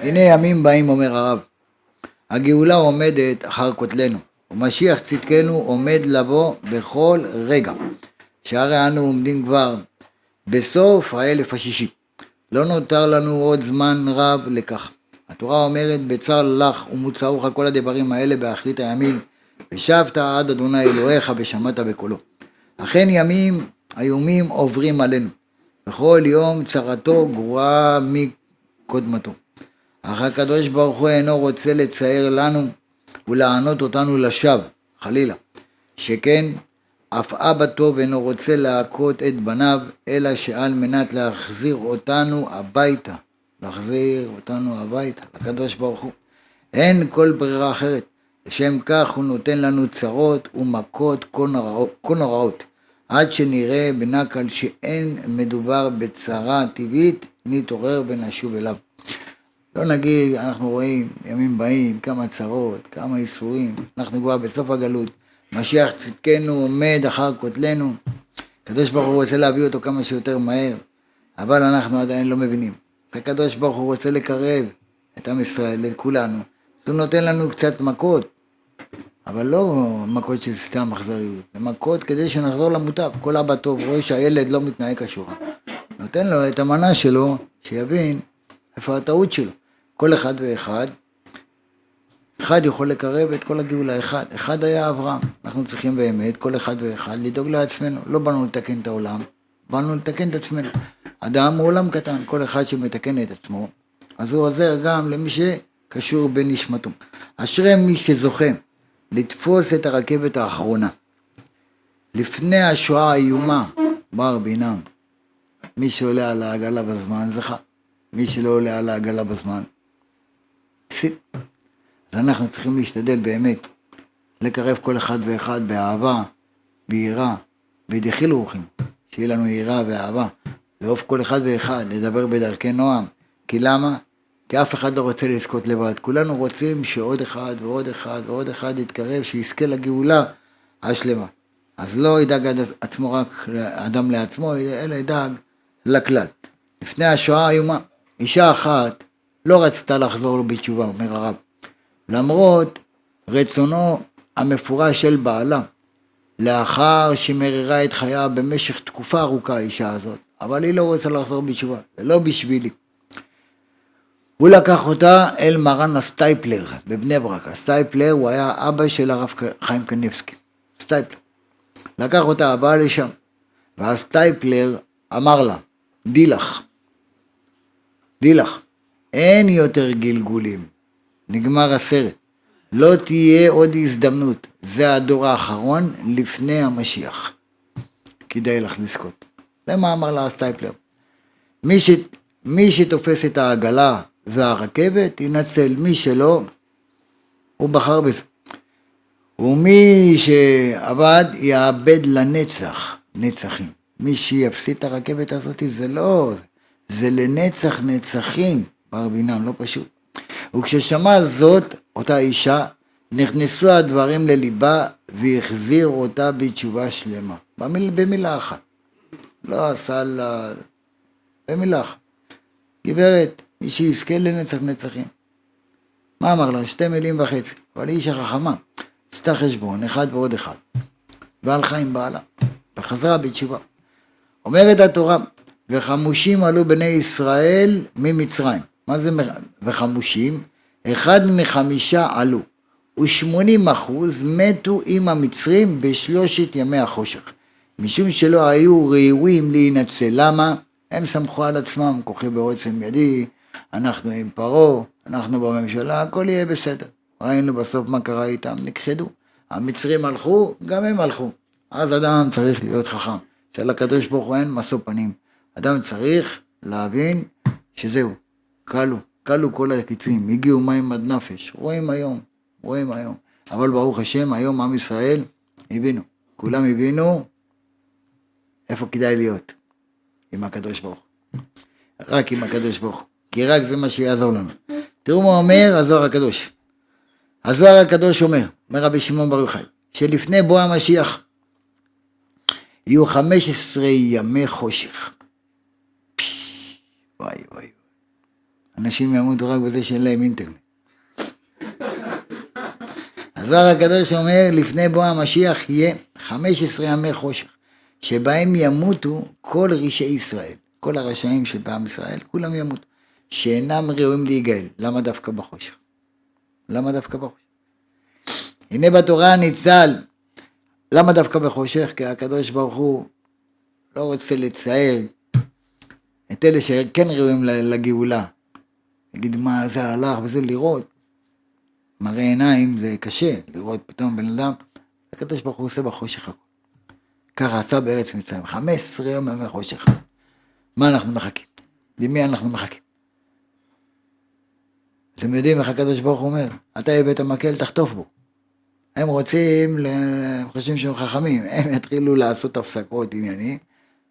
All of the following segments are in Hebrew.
הנה ימים באים, אומר הרב. הגאולה עומדת אחר כותלנו, ומשיח צדקנו עומד לבוא בכל רגע. שהרי אנו עומדים כבר בסוף האלף השישי. לא נותר לנו עוד זמן רב לכך. התורה אומרת, בצר לך ומוצאוך כל הדברים האלה באחרית הימים, ושבת עד אדוני אלוהיך ושמעת בקולו. אכן ימים איומים עוברים עלינו, וכל יום צרתו גרועה מקודמתו. אך הקדוש ברוך הוא אינו רוצה לצייר לנו ולענות אותנו לשווא, חלילה. שכן אף אבא טוב אינו רוצה להכות את בניו, אלא שעל מנת להחזיר אותנו הביתה, להחזיר אותנו הביתה, לקדוש ברוך הוא. אין כל ברירה אחרת. לשם כך הוא נותן לנו צרות ומכות כה נוראות, נוראות, עד שנראה בנקל שאין מדובר בצרה טבעית, נתעורר ונשוב אליו. לא נגיד, אנחנו רואים ימים באים, כמה צרות, כמה ייסורים, אנחנו כבר בסוף הגלות, משיח צדקנו עומד אחר כותלנו, הקדוש ברוך הוא רוצה להביא אותו כמה שיותר מהר, אבל אנחנו עדיין לא מבינים. הקדוש ברוך הוא רוצה לקרב את עם ישראל, את כולנו, הוא נותן לנו קצת מכות, אבל לא מכות של סתם אכזריות, מכות כדי שנחזור למוטב. כל אבא טוב רואה שהילד לא מתנהג כשורה. נותן לו את המנה שלו, שיבין איפה הטעות שלו. כל אחד ואחד, אחד יכול לקרב את כל הגאולה, אחד. אחד היה אברהם. אנחנו צריכים באמת, כל אחד ואחד, לדאוג לעצמנו. לא באנו לתקן את העולם, באנו לתקן את עצמנו. אדם הוא עולם קטן, כל אחד שמתקן את עצמו, אז הוא עוזר גם למי שקשור בנשמתו. אשרי מי שזוכה לתפוס את הרכבת האחרונה. לפני השואה האיומה, בר בינם, מי שעולה על העגלה בזמן זכה, מי שלא עולה על העגלה בזמן, הפסיד. אז אנחנו צריכים להשתדל באמת לקרב כל אחד ואחד באהבה, ביראה, בדחילו ורוחים, שיהיה לנו יראה ואהבה, לאהוב כל אחד ואחד, לדבר בדרכי נועם. כי למה? כי אף אחד לא רוצה לזכות לבד. כולנו רוצים שעוד אחד ועוד אחד ועוד אחד יתקרב, שיזכה לגאולה השלמה. אז לא ידאג עצמו רק אדם לעצמו, אלא ידאג לכלל. לפני השואה האיומה, אישה אחת לא רצתה לחזור לו בתשובה, אומר הרב. למרות רצונו המפורש של בעלה, לאחר שמררה את חייו במשך תקופה ארוכה האישה הזאת, אבל היא לא רוצה לחזור בתשובה, זה לא בשבילי. הוא לקח אותה אל מרן הסטייפלר בבני ברק. הסטייפלר הוא היה אבא של הרב חיים קניבסקי. סטייפלר. לקח אותה הבאה לשם, והסטייפלר אמר לה, די לך, די לך, אין יותר גלגולים, נגמר הסרט. לא תהיה עוד הזדמנות, זה הדור האחרון לפני המשיח. כדאי לך לזכות. זה מה אמר לה הסטייפלר. מי, ש... מי שתופס את העגלה והרכבת ינצל, מי שלא, הוא בחר בזה. ומי שעבד יאבד לנצח, נצחים. מי שיפסיד את הרכבת הזאת זה לא, זה לנצח נצחים, בר בינם, לא פשוט. וכששמע זאת, אותה אישה, נכנסו הדברים לליבה והחזיר אותה בתשובה שלמה. במיל, במילה אחת. לא עשה לה... במילה אחת. גברת, מי שיזכה לנצח נצחים. מה אמר לה? שתי מילים וחצי. אבל היא אישה חכמה. עשתה חשבון, אחד ועוד אחד. והלכה עם בעלה. וחזרה בתשובה. אומרת התורה, וחמושים עלו בני ישראל ממצרים. מה זה וחמושים? אחד מחמישה עלו, ושמונים אחוז מתו עם המצרים בשלושת ימי החושך. משום שלא היו ראויים להינצל. למה? הם סמכו על עצמם, כוחי בעוצם ידי, אנחנו עם פרעה, אנחנו בממשלה, הכל יהיה בסדר. ראינו בסוף מה קרה איתם, נכחדו. המצרים הלכו, גם הם הלכו. אז אדם צריך להיות חכם. אצל הקדוש ברוך הוא אין משוא פנים. אדם צריך להבין שזהו, כלו, כלו כל הקיצים, הגיעו מים עד נפש. רואים היום, רואים היום. אבל ברוך השם, היום עם ישראל הבינו. כולם הבינו איפה כדאי להיות. עם הקדוש ברוך. רק עם הקדוש ברוך. כי רק זה מה שיעזור לנו. תראו מה אומר הזוהר הקדוש. הזוהר הקדוש אומר, אומר רבי שמעון בר יוחאי, שלפני בוא המשיח יהיו 15 ימי חושך. וואי וואי. אנשים ימותו רק בזה שאין להם אינטרנט. הזוהר הקדוש אומר, לפני בוא המשיח יהיה 15 ימי חושך, שבהם ימותו כל רשעי ישראל, כל הרשעים שבעם ישראל, כולם ימותו, שאינם ראויים להיגאל. למה דווקא בחושך? למה דווקא בחושך? הנה בתורה ניצל. למה דווקא בחושך? כי הקדוש ברוך הוא לא רוצה לצייר את אלה שכן ראויים לגאולה. יגיד מה זה הלך וזה לראות. מראה עיניים זה קשה, לראות פתאום בן אדם, הקדוש ברוך הוא עושה בחושך הכל. ככה עשה בארץ מצרים, 15 יום ימי חושך. מה אנחנו מחכים? למי אנחנו מחכים? אתם יודעים איך הקדוש ברוך הוא אומר? אתה הבאת מקל, תחטוף בו. הם רוצים, הם חושבים שהם חכמים, הם יתחילו לעשות הפסקות עניינים.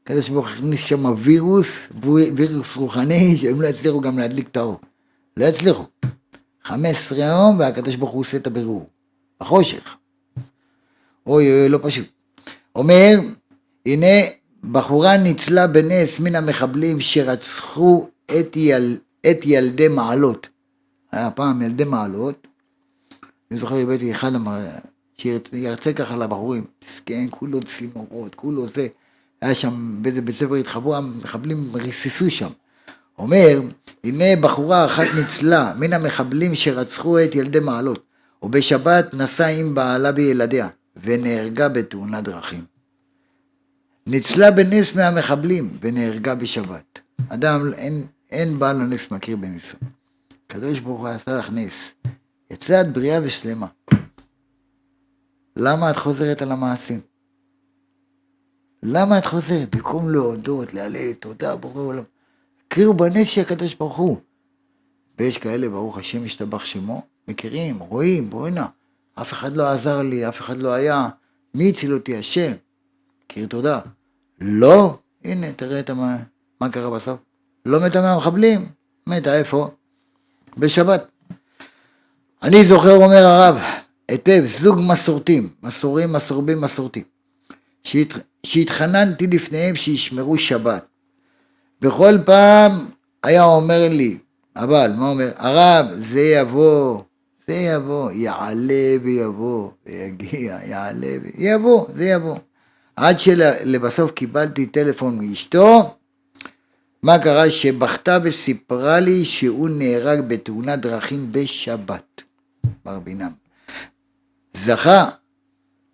הקדוש ברוך הוא הכניס שם וירוס, וירוס רוחני, שהם לא יצליחו גם להדליק את האור. לא יצליחו. 15 יום, והקדוש ברוך הוא עושה את הבירור. בחושך. אוי אוי, לא פשוט. אומר, הנה בחורה ניצלה בנס מן המחבלים שרצחו את, יל, את ילדי מעלות. היה פעם ילדי מעלות, אני זוכר הבאתי אחד שירצה ככה לבחורים, מסכן, כולו צינורות, כולו זה, היה שם באיזה בית ספר התחברו, המחבלים ריססו שם. אומר, הנה בחורה אחת ניצלה מן המחבלים שרצחו את ילדי מעלות, ובשבת נסעה עם בעלה וילדיה, ונהרגה בתאונת דרכים. ניצלה בנס מהמחבלים, ונהרגה בשבת. אדם, אין, אין בעל הנס מכיר בניסו. הקדוש ברוך הוא עשה לך נס. יצאת בריאה ושלמה. למה את חוזרת על המעשים? למה את חוזרת? במקום להודות, להלל, תודה, בורא עולם. הכירו של הקדוש ברוך הוא. ויש כאלה, ברוך השם ישתבח שמו, מכירים, רואים, בוא'נה, אף אחד לא עזר לי, אף אחד לא היה, מי הציל אותי? השם. מכיר תודה. לא, הנה, תראה את מה, מה קרה בסוף. לא מתה מהמחבלים, מתה איפה? בשבת. אני זוכר, אומר הרב, היטב, זוג מסורתים, מסורים, מסורבים, מסורתים, שהת, שהתחננתי לפניהם שישמרו שבת. בכל פעם היה אומר לי, אבל, מה אומר? הרב, זה יבוא, זה יבוא, יעלה ויבוא, ויגיע, יעלה ויבוא, זה יבוא. עד שלבסוף קיבלתי טלפון מאשתו, מה קרה? שבכתה וסיפרה לי שהוא נהרג בתאונת דרכים בשבת, בר בינם. זכה,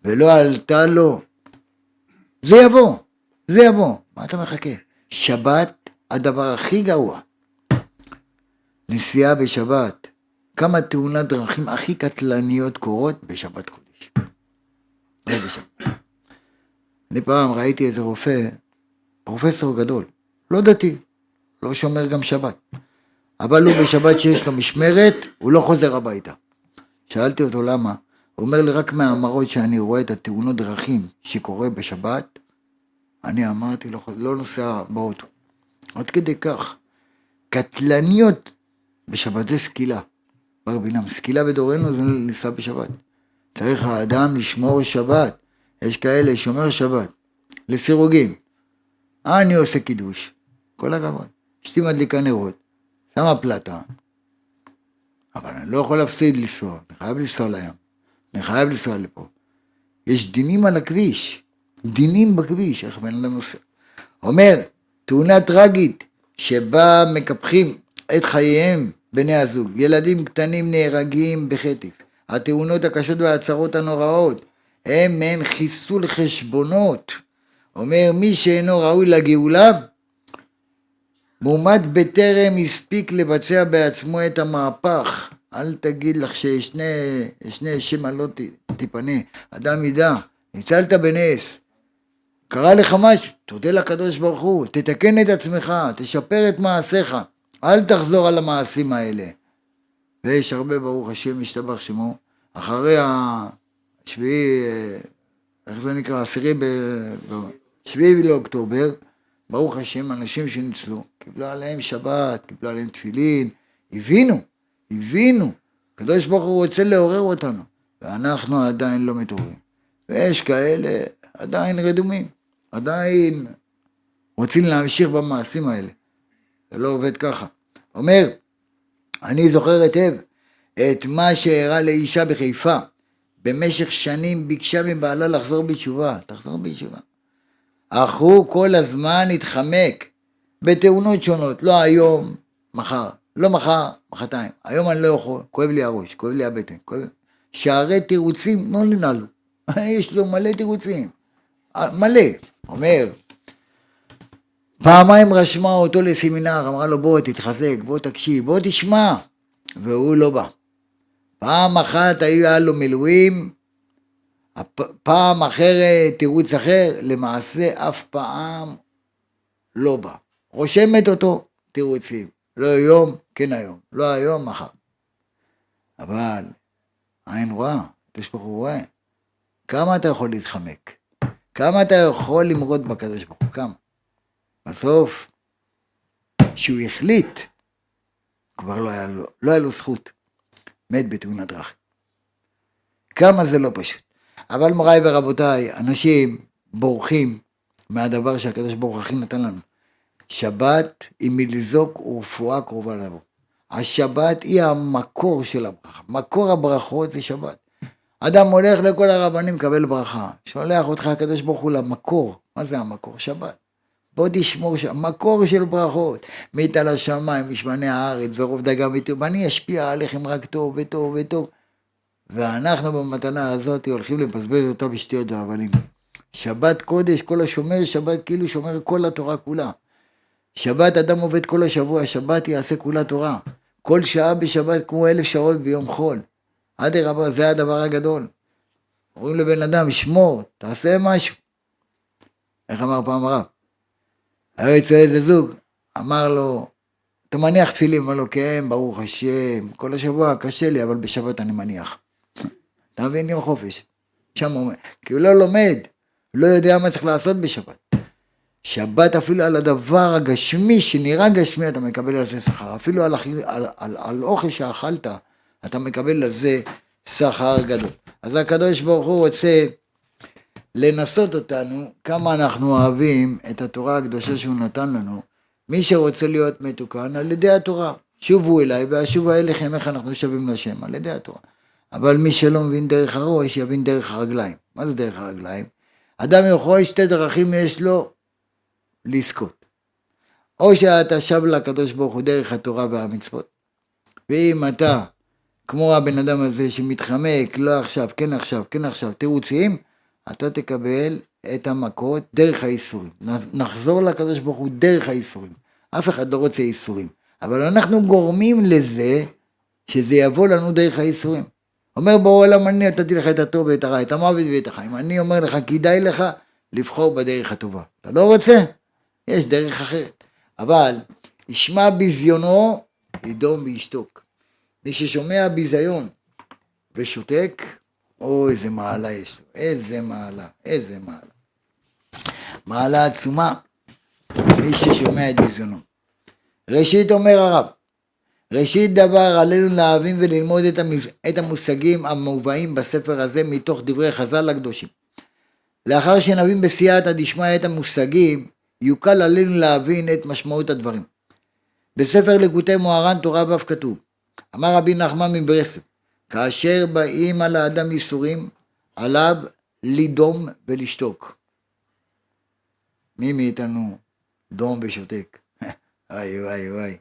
ולא עלתה לו. זה יבוא, זה יבוא. מה אתה מחכה? שבת, הדבר הכי גרוע. נסיעה בשבת. כמה תאונת דרכים הכי קטלניות קורות בשבת קודש. אני פעם ראיתי איזה רופא, פרופסור גדול, לא דתי, לא שומר גם שבת. אבל הוא בשבת שיש לו משמרת, הוא לא חוזר הביתה. שאלתי אותו למה, הוא אומר לי רק מהמראות שאני רואה את התאונות דרכים שקורה בשבת, אני אמרתי לו, לא נוסע באוטו. עד כדי כך. קטלניות בשבת זה סקילה. בר בינם, סקילה בדורנו זה לנסוע בשבת. צריך האדם לשמור שבת. יש כאלה שומר שבת, לסירוגין. אני עושה קידוש, כל הכבוד. אשתי מדליקה נרות, שמה פלטה, אבל אני לא יכול להפסיד לנסוע, אני חייב לנסוע לים, אני חייב לנסוע לפה. יש דינים על הכביש, דינים בכביש, איך בן אדם נוסע. אומר, תאונה טרגית שבה מקפחים את חייהם בני הזוג, ילדים קטנים נהרגים בחטף, התאונות הקשות וההצהרות הנוראות, הם מעין חיסול חשבונות. אומר, מי שאינו ראוי לגאולה, מועמד בטרם הספיק לבצע בעצמו את המהפך. אל תגיד לך ששני שמא לא תיפנה. אדם ידע, ניצלת בנס, קרה לך משהו, תודה לקדוש ברוך הוא, תתקן את עצמך, תשפר את מעשיך, אל תחזור על המעשים האלה. ויש הרבה, ברוך השם, משתבח שמו, אחרי השביעי, איך זה נקרא, עשירי ב... שביעי לאוקטובר, ברוך השם, אנשים שניצלו, קיבלו עליהם שבת, קיבלו עליהם תפילין, הבינו, הבינו, הקדוש ברוך הוא רוצה לעורר אותנו, ואנחנו עדיין לא מתעוררים. ויש כאלה עדיין רדומים, עדיין רוצים להמשיך במעשים האלה. זה לא עובד ככה. אומר, אני זוכר היטב את מה שאירע לאישה בחיפה. במשך שנים ביקשה מבעלה לחזור בתשובה, תחזור בתשובה. אך הוא כל הזמן התחמק בתאונות שונות, לא היום, מחר, לא מחר, מחרתיים, היום אני לא יכול, כואב לי הראש, כואב לי הבטן, כואב... שערי תירוצים לא ננעלו, יש לו מלא תירוצים, מלא, אומר, פעמיים רשמה אותו לסמינר, אמרה לו בוא תתחזק, בוא תקשיב, בוא תשמע, והוא לא בא. פעם אחת היה לו מילואים, פעם אחרת תירוץ אחר, למעשה אף פעם לא בא. רושמת אותו תירוצים, לא היום, כן היום, לא היום, מחר. אבל עין רואה, הוא רואה. כמה אתה יכול להתחמק? כמה אתה יכול למרוד בקדוש ברוך הוא? כמה? בסוף, שהוא החליט, כבר לא היה לו, לא היה לו זכות. מת בתאונת דרכים. כמה זה לא פשוט. אבל מוריי ורבותיי, אנשים בורחים מהדבר שהקדוש ברוך הכי נתן לנו. שבת היא מלזוק ורפואה קרובה לבוא. השבת היא המקור של הברכה. מקור הברכות זה שבת. אדם הולך לכל הרבנים לקבל ברכה. שולח אותך הקדוש ברוך הוא למקור. מה זה המקור? שבת. בוא תשמור שם, מקור של ברכות. מית על השמיים, משמני הארץ, ורוב דגה וטוב, אני אשפיע עליכם רק טוב וטוב וטוב. ואנחנו במתנה הזאת הולכים לבזבז אותה בשטויות והבלים. שבת קודש, כל השומר שבת כאילו שומר כל התורה כולה. שבת אדם עובד כל השבוע, שבת יעשה כולה תורה. כל שעה בשבת כמו אלף שעות ביום חול. אדרבה, זה הדבר הגדול. אומרים לבן אדם, שמור, תעשה משהו. איך אמר פעם הרב? היה אצלו איזה זוג, אמר לו, אתה מניח תפילין? אמר לו, כן, ברוך השם, כל השבוע קשה לי, אבל בשבת אני מניח. אתה מבין? יום חופש. שם הוא אומר, כי הוא לא לומד, לא יודע מה צריך לעשות בשבת. שבת אפילו על הדבר הגשמי שנראה גשמי אתה מקבל על זה שכר, אפילו על, על, על, על אוכל שאכלת אתה מקבל על זה שכר גדול. אז הקדוש ברוך הוא רוצה לנסות אותנו כמה אנחנו אוהבים את התורה הקדושה שהוא נתן לנו. מי שרוצה להיות מתוקן על ידי התורה. שובו אליי ואשובו אליכם איך אנחנו שווים לשם על ידי התורה. אבל מי שלא מבין דרך הראש יבין דרך הרגליים. מה זה דרך הרגליים? אדם יכול שתי דרכים יש לו לזכות. או שאתה שב לקדוש ברוך הוא דרך התורה והמצוות. ואם אתה כמו הבן אדם הזה שמתחמק, לא עכשיו, כן עכשיו, כן עכשיו, תירוצים, אתה תקבל את המכות דרך האיסורים. נחזור לקדוש ברוך הוא דרך האיסורים. אף אחד לא רוצה איסורים. אבל אנחנו גורמים לזה שזה יבוא לנו דרך האיסורים. אומר בעולם אני נתתי לך את הטוב ואת הרע, את המוות ואת החיים. אני אומר לך, כדאי לך לבחור בדרך הטובה. אתה לא רוצה? יש דרך אחרת. אבל ישמע ביזיונו, ידום וישתוק. מי ששומע ביזיון ושותק, או איזה מעלה יש לו, איזה מעלה, איזה מעלה. מעלה עצומה, מי ששומע את ביזיונו. ראשית אומר הרב, ראשית דבר עלינו להבין וללמוד את המושגים המובאים בספר הזה מתוך דברי חז"ל הקדושים. לאחר שנבין בסייעתא דשמיא את המושגים, יוקל עלינו להבין את משמעות הדברים. בספר לקוטי מוהר"ן תורה ו' כתוב, אמר רבי נחמן מברסלב, כאשר באים על האדם ייסורים, עליו לדום ולשתוק. מי מאיתנו דום ושותק? וואי וואי וואי.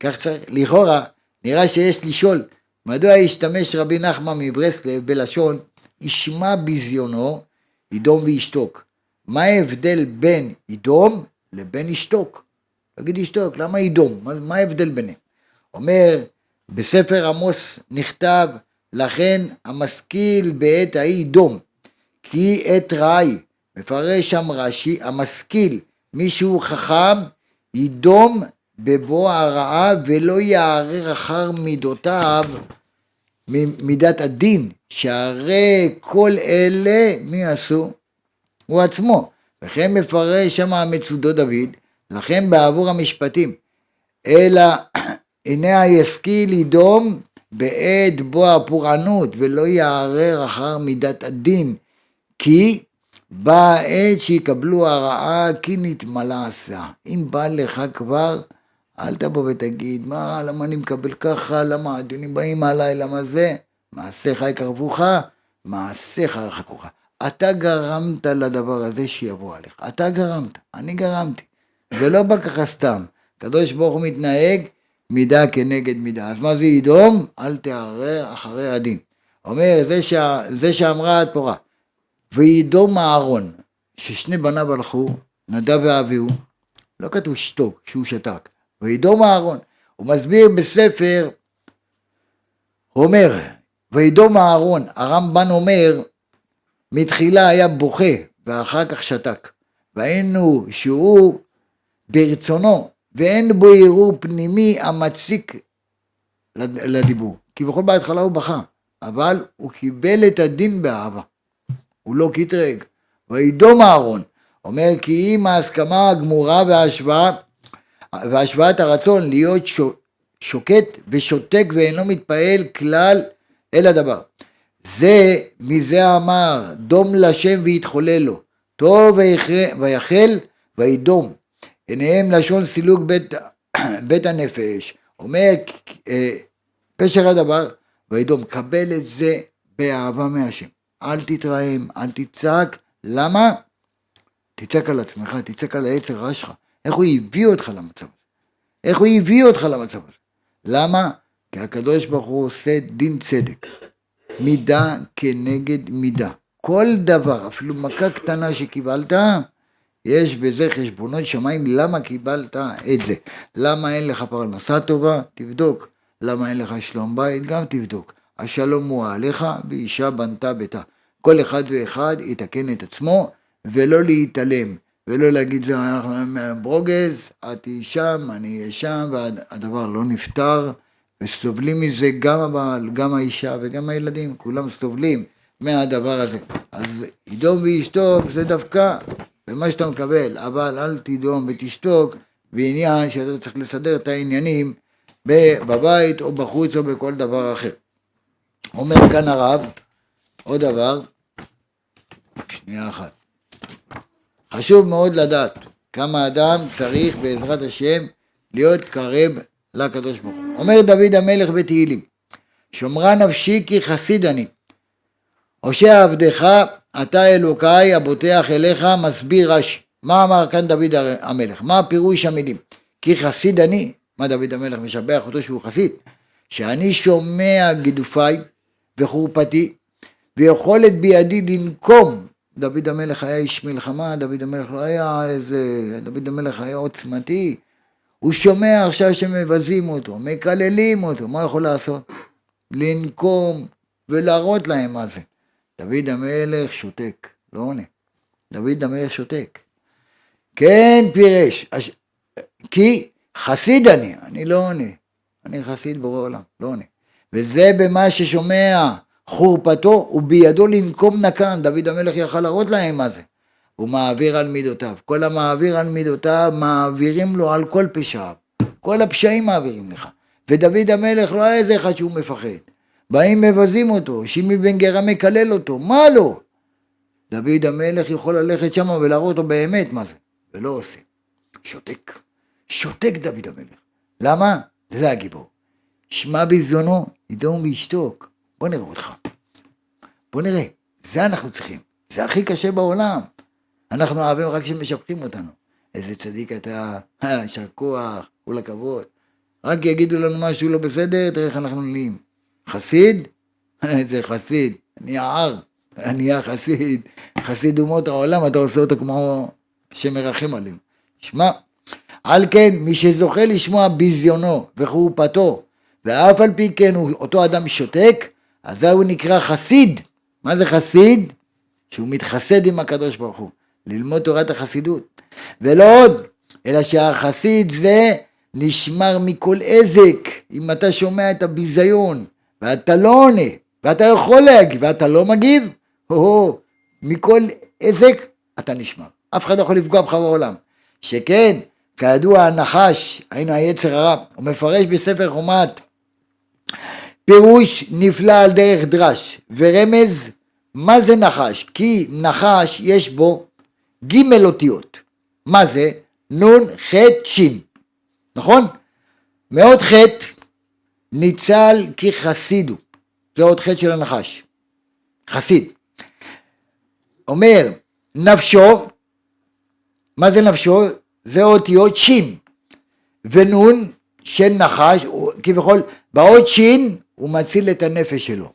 כך צריך, לכאורה, נראה שיש לשאול, מדוע השתמש רבי נחמן מברסלב בלשון ישמע ביזיונו, ידום וישתוק. מה ההבדל בין ידום לבין ישתוק? תגיד ישתוק, למה ידום? מה, מה ההבדל ביניהם? אומר בספר עמוס נכתב, לכן המשכיל בעת ההיא דום, כי עת רעי, מפרש שם רש"י, המשכיל, מישהו חכם, ידום בבוא הרעה ולא יערער אחר מידותיו מידת הדין, שהרי כל אלה מי עשו? הוא עצמו. וכן מפרש שם המצודו דוד, לכן בעבור המשפטים, אלא הנה הישכיל ידום בעת בוא הפורענות ולא יערער אחר מידת הדין כי באה עת שיקבלו הרעה כי נתמלא עשה אם בא לך כבר אל תבוא ותגיד, מה, למה אני מקבל ככה, למה הדיונים באים עליי, למה זה? מעשיך יקרבוך, מעשיך ירחקוך. אתה גרמת לדבר הזה שיבוא עליך. אתה גרמת, אני גרמתי. זה לא בא ככה סתם. הקדוש ברוך הוא מתנהג מידה כנגד מידה. אז מה זה ידום? אל תערער אחרי הדין. אומר, זה, שה, זה שאמרה התורה, וידום אהרון, ששני בניו הלכו, נדב ואביהו, לא כתוב שתוק, שהוא שתק, וידום אהרון. הוא מסביר בספר, הוא אומר, וידום אהרון, הרמב"ן אומר, מתחילה היה בוכה ואחר כך שתק. והיינו שהוא ברצונו ואין בו ערעור פנימי המציק לדיבור. כי בכל בהתחלה הוא בכה, אבל הוא קיבל את הדין באהבה. הוא לא קטרג. וידום אהרון, אומר כי אם ההסכמה הגמורה וההשוואה, והשוואת הרצון להיות שוקט ושותק ואינו מתפעל כלל אל הדבר. זה מזה אמר דום לשם ויתחולל לו טוב ויחל וידום עיניהם לשון סילוק בית, בית הנפש. אומר אה, פשר הדבר וידום קבל את זה באהבה מהשם. אל תתרעם אל תצעק. למה? תצעק על עצמך תצעק על העצר רע שלך. איך הוא הביא אותך למצב הזה? איך הוא הביא אותך למצב הזה? למה? כי הקדוש ברוך הוא עושה דין צדק. מידה כנגד מידה. כל דבר, אפילו מכה קטנה שקיבלת, יש בזה חשבונות שמיים למה קיבלת את זה. למה אין לך פרנסה טובה? תבדוק. למה אין לך שלום בית? גם תבדוק. השלום הוא עליך ואישה בנתה ביתה. כל אחד ואחד יתקן את עצמו ולא להתעלם ולא להגיד זה ברוגז, את תהיי שם, אני אהיה שם והדבר לא נפתר וסובלים מזה גם הבעל, גם האישה וגם הילדים, כולם סובלים מהדבר הזה. אז ידום וישתוק זה דווקא במה שאתה מקבל, אבל אל תדום ותשתוק בעניין שאתה צריך לסדר את העניינים בבית או בחוץ או בכל דבר אחר. אומר כאן הרב, עוד דבר, שנייה אחת. חשוב מאוד לדעת כמה אדם צריך בעזרת השם להיות קרב לקדוש ברוך הוא. אומר דוד המלך בתהילים, שומרה נפשי כי חסיד אני. הושע עבדך, אתה אלוקיי, הבוטח אליך, מסביר רש"י. מה אמר כאן דוד המלך? מה פירוש המילים? כי חסיד אני, מה דוד המלך משבח אותו שהוא חסיד? שאני שומע גידופיי וחורפתי ויכולת בידי לנקום. דוד המלך היה איש מלחמה, דוד המלך לא היה איזה, דוד המלך היה עוצמתי, הוא שומע עכשיו שמבזים אותו, מקללים אותו, מה יכול לעשות? לנקום ולהראות להם מה זה. דוד המלך שותק, לא עונה. דוד המלך שותק. כן פירש, הש... כי חסיד אני, אני לא עונה. אני חסיד בורא עולם, לא עונה. וזה במה ששומע חורפתו ובידו לנקום נקם, דוד המלך יכל להראות להם מה זה. הוא מעביר על מידותיו. כל המעביר על מידותיו, מעבירים לו על כל פשעיו. כל הפשעים מעבירים לך. ודוד המלך לא היה איזה אחד שהוא מפחד. באים מבזים אותו, שימי בן גרה מקלל אותו, מה לא? דוד המלך יכול ללכת שם ולהראות לו באמת מה זה, ולא עושה. שותק. שותק דוד המלך. למה? זה הגיבור. שמע ביזיונו, ידום וישתוק. בוא נראה אותך. בוא נראה. זה אנחנו צריכים. זה הכי קשה בעולם. אנחנו אוהבים רק שמשבחים אותנו. איזה צדיק אתה, יישר כוח, כל הכבוד. רק יגידו לנו משהו לא בסדר, תראה איך אנחנו נהיים. חסיד? איזה חסיד, נהיה אני נהיה חסיד, אומות העולם, אתה עושה אותו כמו שמרחם עליהם. שמע, על כן, מי שזוכה לשמוע ביזיונו וחורפתו, ואף על פי כן הוא אותו אדם שותק, אז הוא נקרא חסיד. מה זה חסיד? שהוא מתחסד עם הקדוש ברוך הוא. ללמוד תורת החסידות. ולא עוד, אלא שהחסיד זה נשמר מכל עזק. אם אתה שומע את הביזיון, ואתה לא עונה, ואתה יכול להגיב, ואתה לא מגיב, הו-הו, מכל עזק אתה נשמר. אף אחד לא יכול לפגוע בך בעולם. שכן, כידוע הנחש, היינו היצר הרע, הוא מפרש בספר חומת פירוש נפלא על דרך דרש, ורמז מה זה נחש? כי נחש יש בו ג' אותיות. מה זה? נון, ח', ש', נכון? מאוד חטא, ניצל כי חסידו. זה עוד חטא של הנחש. חסיד. אומר, נפשו, מה זה נפשו? זה אותיות שין ונון של נחש, כביכול באות שין הוא מציל את הנפש שלו,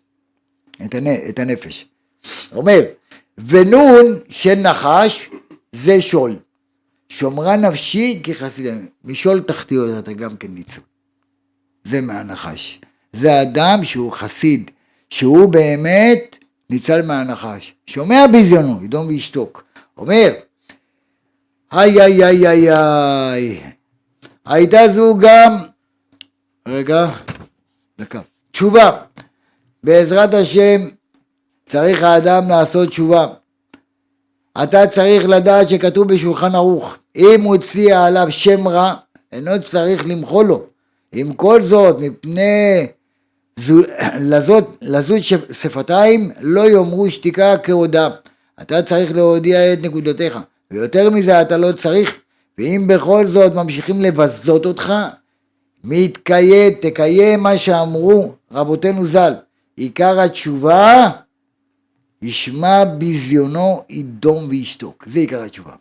את, הנ, את הנפש. אומר, ונון של נחש זה שול. שומרה נפשי כחסיד, משול תחתיות אתה גם כן ניצול. זה מהנחש. זה אדם שהוא חסיד, שהוא באמת ניצל מהנחש. שומע ביזיונו, ידום וישתוק. אומר, היי היי היי היי היי, הייתה זו גם, רגע, דקה, תשובה. בעזרת השם צריך האדם לעשות תשובה. אתה צריך לדעת שכתוב בשולחן ערוך, אם הוציא עליו שם רע, אינו צריך למחול לו. עם כל זאת, מפני לזות, לזות שפתיים, לא יאמרו שתיקה כהודה. אתה צריך להודיע את נקודותיך, ויותר מזה אתה לא צריך, ואם בכל זאת ממשיכים לבזות אותך, מתקיים, תקיים מה שאמרו רבותינו ז"ל. עיקר התשובה, ישמע ביזיונו, ידום וישתוק. זה עיקר התשובה.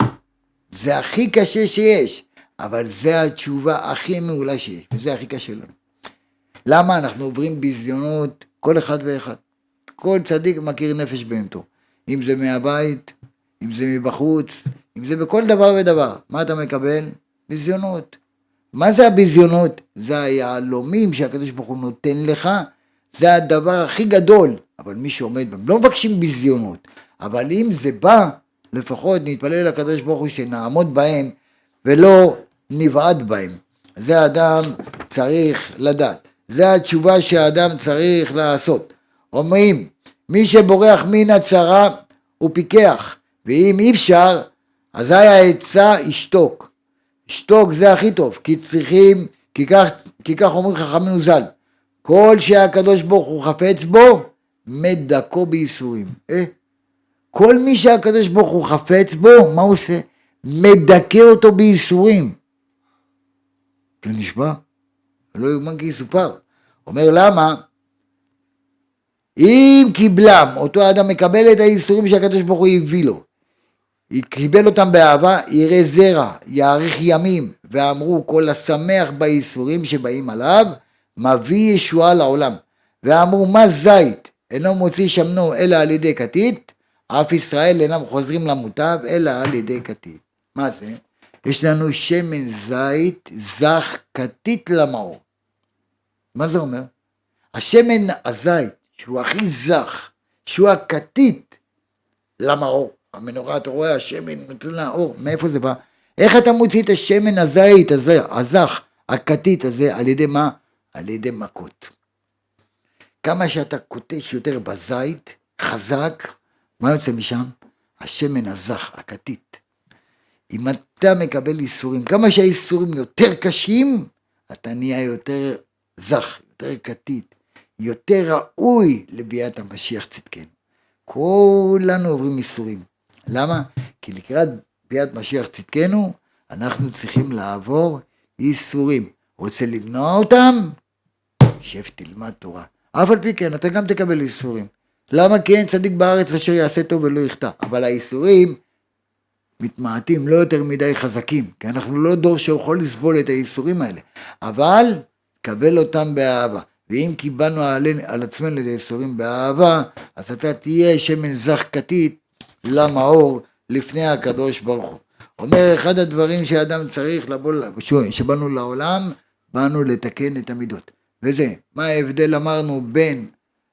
זה הכי קשה שיש, אבל זה התשובה הכי מעולה שיש, וזה הכי קשה לנו. למה אנחנו עוברים ביזיונות כל אחד ואחד? כל צדיק מכיר נפש בהמתו. אם זה מהבית, אם זה מבחוץ, אם זה בכל דבר ודבר. מה אתה מקבל? ביזיונות. מה זה הביזיונות? זה היהלומים שהקדוש ברוך הוא נותן לך, זה הדבר הכי גדול. אבל מי שעומד בהם, לא מבקשים ביזיונות, אבל אם זה בא, לפחות נתפלל לקדוש ברוך הוא שנעמוד בהם ולא נבעט בהם. זה אדם צריך לדעת. זה התשובה שהאדם צריך לעשות. אומרים, מי שבורח מן הצרה הוא פיקח, ואם אי אפשר, אזי העצה ישתוק. ישתוק זה הכי טוב, כי צריכים, כי כך, כי כך אומרים חכמינו ז"ל, כל שהקדוש ברוך הוא חפץ בו, מת דקו בייסורים. אה? כל מי שהקדוש ברוך הוא חפץ בו, מה הוא עושה? מדכא אותו בייסורים. זה נשבע? לא יאומן כי יסופר. אומר למה? אם קיבלם, אותו אדם מקבל את האיסורים שהקדוש ברוך הוא הביא לו, קיבל אותם באהבה, יראה זרע, יאריך ימים, ואמרו כל השמח באיסורים שבאים עליו, מביא ישועה לעולם. ואמרו מה זית, אינו מוציא שמנו אלא על ידי כתית, אף ישראל אינם חוזרים למוטב אלא על ידי כתית. מה זה? יש לנו שמן זית זך כתית למאור. מה זה אומר? השמן הזית, שהוא הכי זך, שהוא הכתית למאור. המנורה, אתה רואה, השמן נותן לה אור, מאיפה זה בא? איך אתה מוציא את השמן הזית הזה, הזך, הכתית הזה, על ידי מה? על ידי מכות. כמה שאתה קוטש יותר בזית, חזק, מה יוצא משם? השמן הזך, הכתית. אם אתה מקבל איסורים, כמה שהאיסורים יותר קשים, אתה נהיה יותר זך, יותר כתית, יותר ראוי לביאת המשיח צדקנו. כולנו עוברים איסורים. למה? כי לקראת ביאת משיח צדקנו, אנחנו צריכים לעבור איסורים. רוצה למנוע אותם? שב תלמד תורה. אף על פי כן, אתה גם תקבל איסורים. למה כי אין צדיק בארץ אשר יעשה טוב ולא יחטא? אבל האיסורים מתמעטים, לא יותר מדי חזקים, כי אנחנו לא דור שיכול לסבול את האיסורים האלה. אבל קבל אותם באהבה. ואם קיבלנו על, על עצמנו את האיסורים באהבה, אז אתה תהיה שמן זך כתית למאור לפני הקדוש ברוך הוא. אומר אחד הדברים שאדם צריך לבוא, שבאנו לעולם, באנו לתקן את המידות. וזה, מה ההבדל אמרנו בין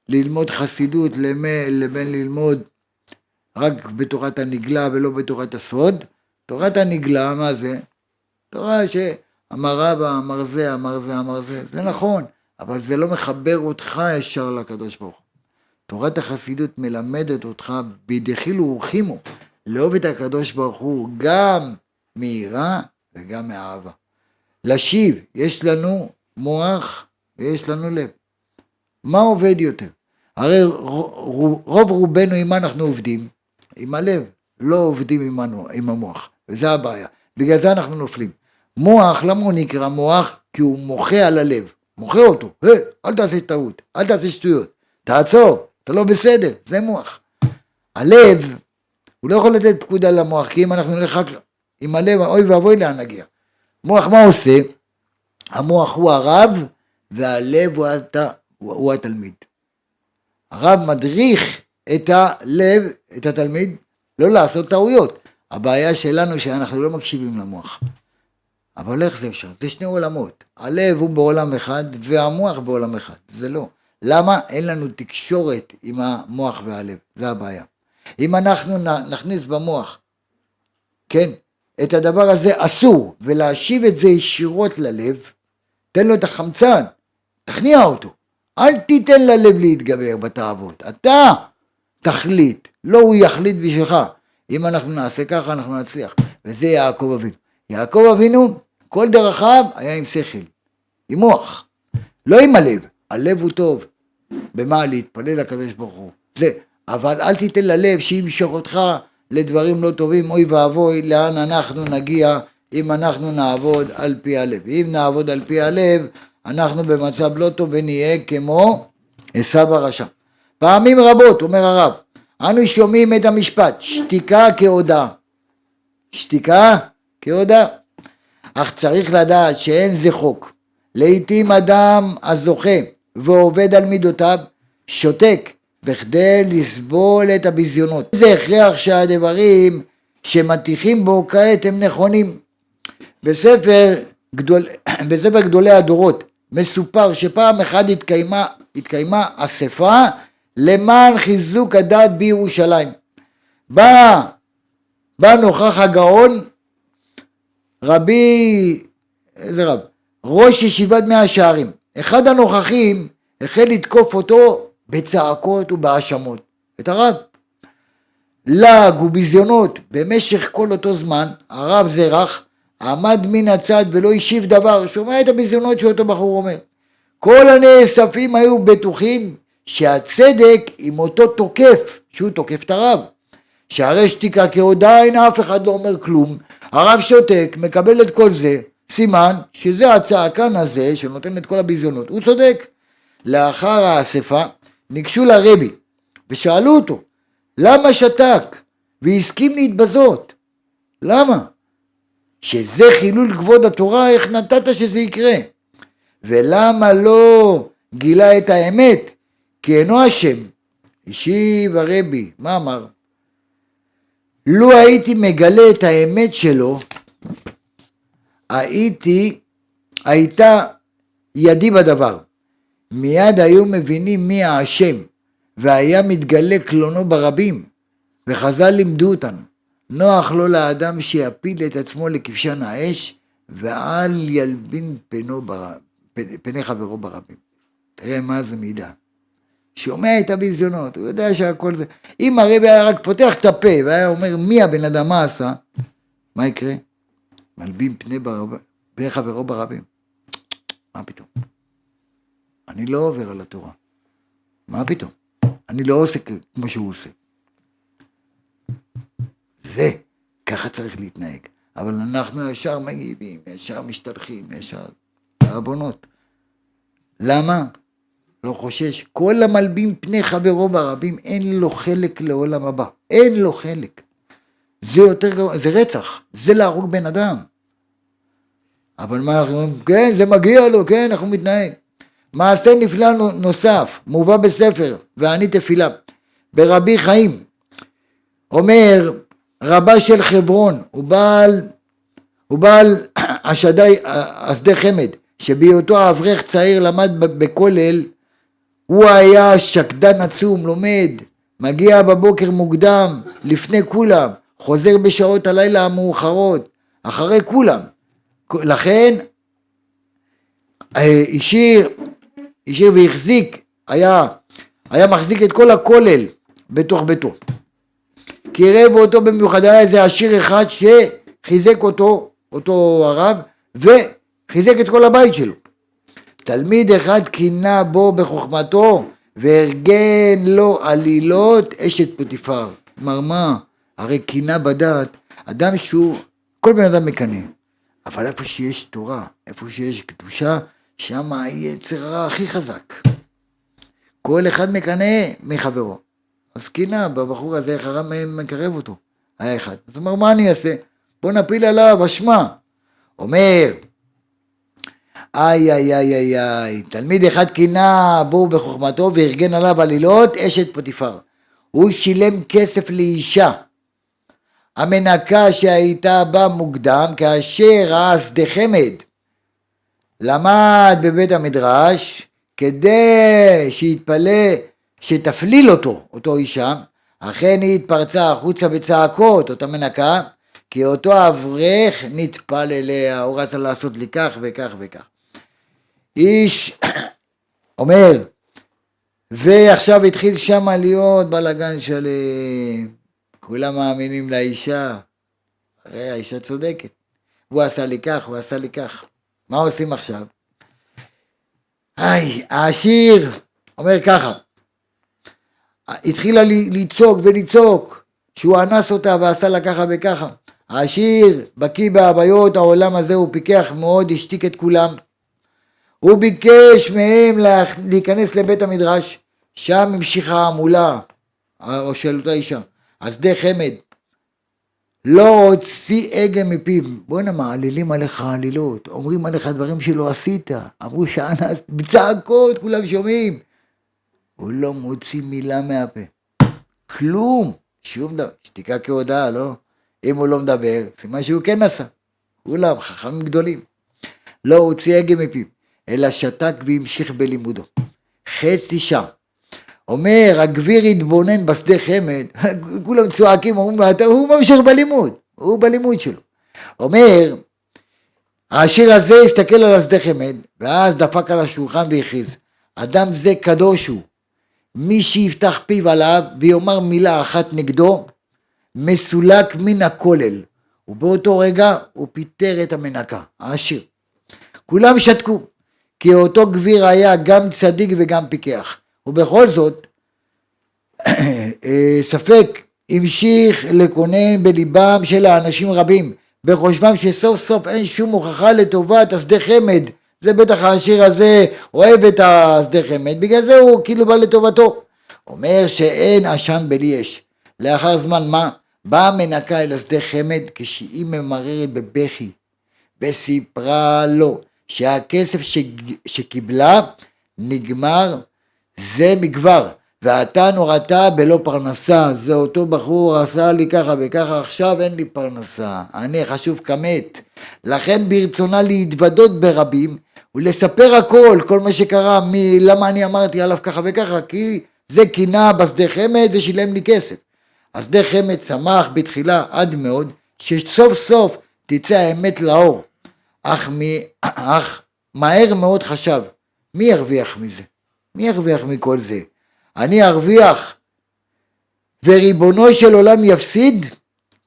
ללמוד חסידות לבין ללמוד רק בתורת הנגלה ולא בתורת הסוד? תורת הנגלה, מה זה? תורה שאמר רבא, אמר זה, אמר זה, אמר זה, זה נכון, אבל זה לא מחבר אותך ישר לקדוש ברוך הוא. תורת החסידות מלמדת אותך בדחילו ורחימו, לאהוב את הקדוש ברוך הוא גם מיראה וגם מאהבה. לשיב, יש לנו מוח ויש לנו לב. מה עובד יותר? הרי רוב רובנו עם מה אנחנו עובדים? עם הלב, לא עובדים עם, עם המוח, וזה הבעיה. בגלל זה אנחנו נופלים. מוח, למה הוא נקרא מוח? כי הוא מוחה על הלב, מוחה אותו, hey, אל תעשה טעות, אל תעשה שטויות, תעצור, אתה לא בסדר, זה מוח. הלב, הוא לא יכול לתת פקודה למוח, כי אם אנחנו נלך רק עם הלב, אוי ואבוי לאן נגיע. מוח מה עושה? המוח הוא הרב, והלב הוא, הת... הוא התלמיד. הרב מדריך את הלב, את התלמיד, לא לעשות טעויות. הבעיה שלנו שאנחנו לא מקשיבים למוח. אבל איך זה אפשר? זה שני עולמות. הלב הוא בעולם אחד והמוח בעולם אחד. זה לא. למה? אין לנו תקשורת עם המוח והלב. זה הבעיה. אם אנחנו נכניס במוח, כן, את הדבר הזה אסור, ולהשיב את זה ישירות ללב, תן לו את החמצן, תכניע אותו. אל תיתן ללב להתגבר בתאוות. אתה תחליט, לא הוא יחליט בשבילך. אם אנחנו נעשה ככה, אנחנו נצליח. וזה יעקב אבינו. יעקב אבינו, כל דרכיו היה עם שכל, עם מוח, לא עם הלב. הלב הוא טוב. במה? להתפלל לקדוש ברוך הוא. זה. אבל אל תיתן ללב שימשוך אותך לדברים לא טובים, אוי ואבוי, לאן אנחנו נגיע אם אנחנו נעבוד על פי הלב. אם נעבוד על פי הלב, אנחנו במצב לא טוב ונהיה כמו עשו הרשע. פעמים רבות, אומר הרב, אנו שומעים את המשפט, שתיקה כהודאה. שתיקה כהודאה. אך צריך לדעת שאין זה חוק. לעתים אדם הזוכה ועובד על מידותיו, שותק בכדי לסבול את הביזיונות. זה הכרח שהדברים שמטיחים בו כעת הם נכונים. בספר, גדול, בספר גדולי הדורות מסופר שפעם אחת התקיימה, התקיימה אספה למען חיזוק הדת בירושלים. בא, בא נוכח הגאון רבי, איזה רב? ראש ישיבת מאה שערים. אחד הנוכחים החל לתקוף אותו בצעקות ובהאשמות. את הרב. לעג וביזיונות במשך כל אותו זמן, הרב זרח עמד מן הצד ולא השיב דבר, שומע את הביזיונות שאותו בחור אומר. כל הנאספים היו בטוחים שהצדק עם אותו תוקף, שהוא תוקף את הרב. שהרי שתיקה כהודעה אין אף אחד לא אומר כלום, הרב שותק, מקבל את כל זה, סימן שזה הצעקן הזה שנותן את כל הביזיונות, הוא צודק. לאחר האספה ניגשו לרבי ושאלו אותו למה שתק והסכים להתבזות למה? שזה חילול כבוד התורה איך נתת שזה יקרה ולמה לא גילה את האמת כי אינו אשם השיב הרבי מה אמר? לו הייתי מגלה את האמת שלו הייתי הייתה ידי בדבר מיד היו מבינים מי האשם, והיה מתגלה קלונו ברבים, וחז"ל לימדו אותנו, נוח לו לאדם שיפיל את עצמו לכבשן האש, ואל ילבין פנו בר... פני חברו ברבים. תראה מה זה מידה. שומע את הביזיונות, הוא יודע שהכל זה. אם הרבי היה רק פותח את הפה והיה אומר מי הבן אדם מה עשה, מה יקרה? מלבין פני, בר... פני חברו ברבים. מה פתאום? אני לא עובר על התורה. מה פתאום? אני לא עושה כמו שהוא עושה. וככה צריך להתנהג. אבל אנחנו ישר מגיבים, ישר משתלחים, ישר עוונות. למה? לא חושש. כל המלבין פני חברו ברבים, אין לו חלק לעולם הבא. אין לו חלק. זה יותר גרוע, זה רצח, זה להרוג בן אדם. אבל מה אנחנו אומרים? כן, זה מגיע לו, כן, אנחנו מתנהג. מעשה נפלא נוסף, מובא בספר, ואני תפילה, ברבי חיים, אומר רבה של חברון, הוא בעל, הוא בעל השדי, השדה חמד, שבהיותו אברך צעיר למד בכולל, הוא היה שקדן עצום, לומד, מגיע בבוקר מוקדם, לפני כולם, חוזר בשעות הלילה המאוחרות, אחרי כולם. לכן אה, השאיר השאיר והחזיק, היה, היה מחזיק את כל הכולל בתוך ביתו. קירב אותו במיוחד, היה איזה עשיר אחד שחיזק אותו, אותו הרב, וחיזק את כל הבית שלו. תלמיד אחד קינה בו בחוכמתו, וארגן לו עלילות אשת פוטיפר. כלומר מה? הרי קינה בדעת, אדם שהוא, כל בן אדם מקנא, אבל איפה שיש תורה, איפה שיש קדושה, שם היצר הרע הכי חזק. כל אחד מקנא מחברו. אז קינה בבחור הזה, איך הרב מקרב אותו. היה אחד. אז הוא אמר, מה אני אעשה? בוא נפיל עליו אשמה. אומר, איי איי איי איי איי, תלמיד אחד קינה בו בחוכמתו וארגן עליו עלילות אשת פוטיפר. הוא שילם כסף לאישה. המנקה שהייתה בה מוקדם כאשר ראה שדה חמד. למד בבית המדרש כדי שיתפלא שתפליל אותו, אותו אישה, אכן היא התפרצה החוצה בצעקות, אותה מנקה, כי אותו אברך נטפל אליה, הוא רצה לעשות לי כך וכך וכך. איש אומר, ועכשיו התחיל שם להיות בלאגן שלם, כולם מאמינים לאישה, הרי האישה צודקת, הוא עשה לי כך, הוא עשה לי כך, מה עושים עכשיו? היי, העשיר אומר ככה, התחילה לצעוק ולצעוק שהוא אנס אותה ועשה לה ככה וככה. העשיר, בקיא בהוויות העולם הזה, הוא פיקח מאוד, השתיק את כולם. הוא ביקש מהם להיכנס לבית המדרש, שם המשיכה ההמולה, או של אותה אישה. אז די חמד, לא הוציא הגה מפיו. בואנה, מעלילים עליך עלילות, אומרים עליך דברים שלא עשית. אמרו שאנס, בצעקות, כולם שומעים. הוא לא מוציא מילה מהפה. כלום, שום דבר. שתיקה כהודעה, לא? אם הוא לא מדבר, סימן שהוא כן עשה. כולם חכמים גדולים. לא הוציא הגה מפיו, אלא שתק והמשיך בלימודו. חצי שעה. אומר, הגביר התבונן בשדה חמד, כולם צועקים, אומרים הוא ממשיך בלימוד, הוא בלימוד שלו. אומר, העשיר הזה הסתכל על השדה חמד, ואז דפק על השולחן והכריז, אדם זה קדוש הוא, מי שיפתח פיו עליו ויאמר מילה אחת נגדו, מסולק מן הכולל. ובאותו רגע הוא פיטר את המנקה, העשיר. כולם שתקו, כי אותו גביר היה גם צדיק וגם פיקח. ובכל זאת, אה, ספק המשיך לקונן בליבם של האנשים רבים, בחושבם שסוף סוף אין שום הוכחה לטובת השדה חמד זה בטח העשיר הזה אוהב את השדה חמד, בגלל זה הוא כאילו בא לטובתו. אומר שאין עשן בלי אש. לאחר זמן מה? באה מנקה אל השדה חמד כשהיא ממררת בבכי, וסיפרה לו שהכסף ש... שקיבלה נגמר זה מכבר, ועתה נורתה בלא פרנסה, זה אותו בחור עשה לי ככה וככה, עכשיו אין לי פרנסה, אני חשוב כמת. לכן ברצונה להתוודות ברבים, ולספר הכל, כל מה שקרה, מ- למה אני אמרתי עליו ככה וככה, כי זה קינה בשדה חמד ושילם לי כסף. השדה חמד שמח בתחילה עד מאוד, שסוף סוף תצא האמת לאור. אך, מ... אך מהר מאוד חשב, מי ירוויח מזה? מי ירוויח מכל זה? אני ארוויח וריבונו של עולם יפסיד?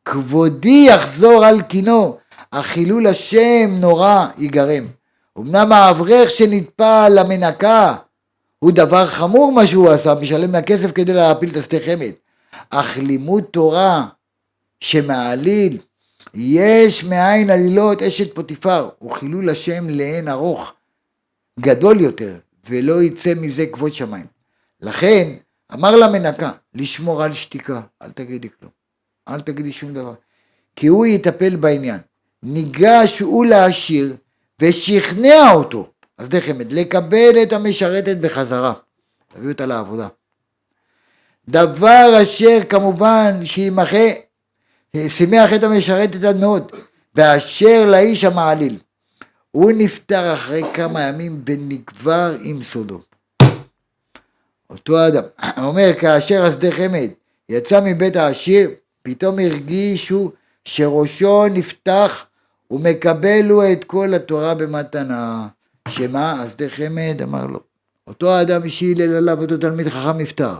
כבודי יחזור על קינו, החילול השם נורא ייגרם. אמנם האברך שנטפל למנקה הוא דבר חמור מה שהוא עשה, משלם לה כסף כדי להפיל את השדה חמד. אך לימוד תורה שמעליל, יש מאין עלילות אשת פוטיפר, הוא חילול השם לאין ארוך, גדול יותר, ולא יצא מזה כבוד שמיים. לכן, אמר למנקה, לשמור על שתיקה, אל תגידי כלום, אל תגידי שום דבר, כי הוא יטפל בעניין. ניגש הוא לעשיר, ושכנע אותו, אז דחמד, לקבל את המשרתת בחזרה, תביאו אותה לעבודה. דבר אשר כמובן שימחה, שימח את המשרתת עד מאוד, ואשר לאיש המעליל. הוא נפטר אחרי כמה ימים ונקבר עם סודו. אותו אדם, אומר כאשר השדה חמד יצא מבית העשיר, פתאום הרגישו שראשו נפתח ומקבל הוא את כל התורה במתנה. שמה? די חמד אמר לו. אותו האדם שהילל עליו אותו תלמיד חכם נפטר.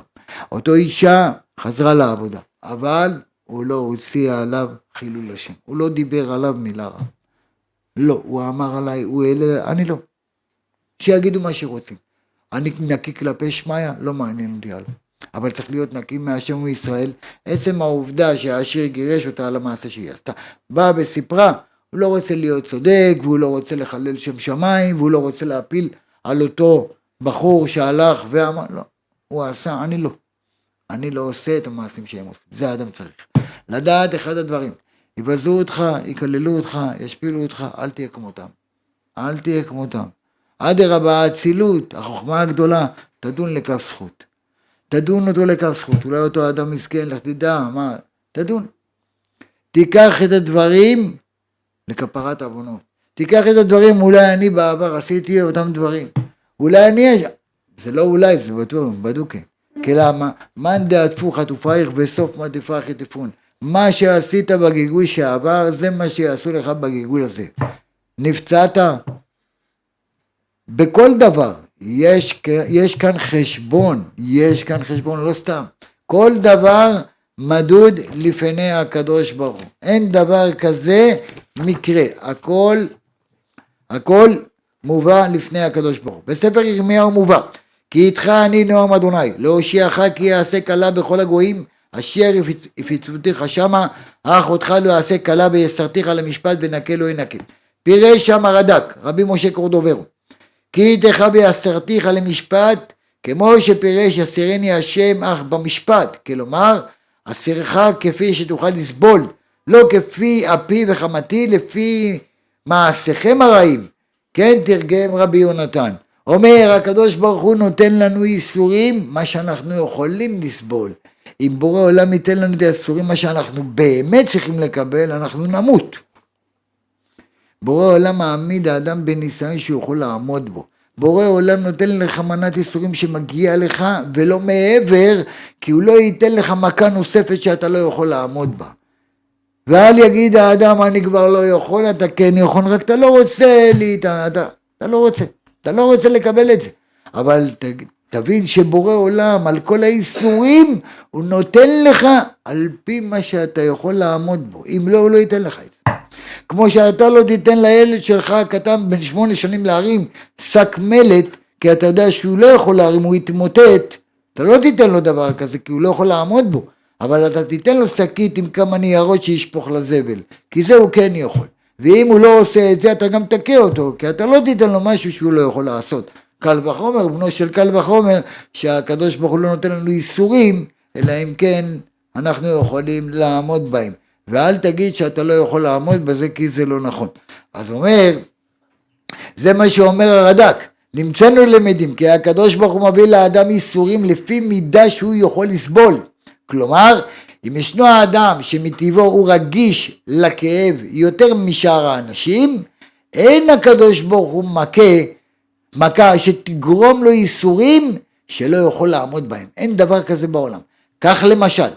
אותו אישה חזרה לעבודה. אבל הוא לא הוציא עליו חילול השם. הוא לא דיבר עליו מילה רע. לא, הוא אמר עליי, הוא אלה, אני לא. שיגידו מה שרוצים. אני נקי כלפי שמיא, לא מעניין אותי עליו. אבל צריך להיות נקי מהשם מישראל. עצם העובדה שהעשיר גירש אותה על המעשה שהיא עשתה. באה וסיפרה, הוא לא רוצה להיות צודק, והוא לא רוצה לחלל שם שמיים, והוא לא רוצה להפיל על אותו בחור שהלך ואמר, לא, הוא עשה, אני לא. אני לא עושה את המעשים שהם עושים, זה האדם צריך. לדעת אחד הדברים, יבזו אותך, יקללו אותך, ישפילו אותך, אל תהיה כמותם. אל תהיה כמותם. אדרבה, האצילות, החוכמה הגדולה, תדון לכף זכות. תדון אותו לכף זכות, אולי אותו אדם מסכן, לך תדע, מה, תדון. תיקח את הדברים לכפרת עוונות. תיקח את הדברים, אולי אני בעבר עשיתי אותם דברים. אולי אני, זה לא אולי, זה בטוח, בדוקה. כי למה? מאן דעטפוך תופייך וסוף תפרח יטפון. מה שעשית בגלגול שעבר, זה מה שיעשו לך בגלגול הזה. נפצעת? בכל דבר. יש, יש כאן חשבון, יש כאן חשבון, לא סתם. כל דבר מדוד לפני הקדוש ברוך הוא. אין דבר כזה מקרה. הכל, הכל מובא לפני הקדוש ברוך הוא. בספר ירמיהו מובא כי איתך אני נועם אדוני להושיעך כי יעשה כלה בכל הגויים אשר יפיצותיך שמה אך אותך לא יעשה כלה ויסרתיך למשפט ונקה לא ינקה. פירש שם הרד"ק רבי משה קורדוברו כי איתך ויסרתיך למשפט כמו שפירש יסירני השם אך במשפט כלומר אסירך כפי שתוכל לסבול לא כפי אפי וחמתי לפי מעשיכם הרעים. כן תרגם רבי יונתן אומר הקדוש ברוך הוא נותן לנו ייסורים מה שאנחנו יכולים לסבול. אם בורא עולם ייתן לנו את הייסורים מה שאנחנו באמת צריכים לקבל אנחנו נמות. בורא עולם מעמיד האדם בניסיון שהוא יכול לעמוד בו. בורא עולם נותן לך מנת ייסורים שמגיע לך ולא מעבר כי הוא לא ייתן לך מכה נוספת שאתה לא יכול לעמוד בה. ואל יגיד האדם אני כבר לא יכול אתה כן יכול רק אתה לא רוצה לי אתה, אתה, אתה לא רוצה אתה לא רוצה לקבל את זה. אבל ת, תבין שבורא עולם על כל האיסורים הוא נותן לך על פי מה שאתה יכול לעמוד בו. אם לא הוא לא ייתן לך את זה. כמו שאתה לא תיתן לילד שלך הקטן בן שמונה שנים להרים שק מלט כי אתה יודע שהוא לא יכול להרים הוא יתמוטט. אתה לא תיתן לו דבר כזה כי הוא לא יכול לעמוד בו. אבל אתה תיתן לו שקית עם כמה ניירות שישפוך לזבל. כי זה הוא כן יכול ואם הוא לא עושה את זה אתה גם תכה אותו כי אתה לא תיתן לו משהו שהוא לא יכול לעשות קל וחומר בנו של קל וחומר שהקדוש ברוך הוא לא נותן לנו איסורים אלא אם כן אנחנו יכולים לעמוד בהם ואל תגיד שאתה לא יכול לעמוד בזה כי זה לא נכון. אז אומר, זה מה שאומר הרד"ק, נמצאנו למדים כי הקדוש ברוך הוא מביא לאדם איסורים לפי מידה שהוא יכול לסבול. כלומר, אם ישנו האדם שמטבעו הוא רגיש לכאב יותר משאר האנשים, אין הקדוש ברוך הוא מכה, מכה שתגרום לו איסורים שלא יכול לעמוד בהם. אין דבר כזה בעולם. כך למשל,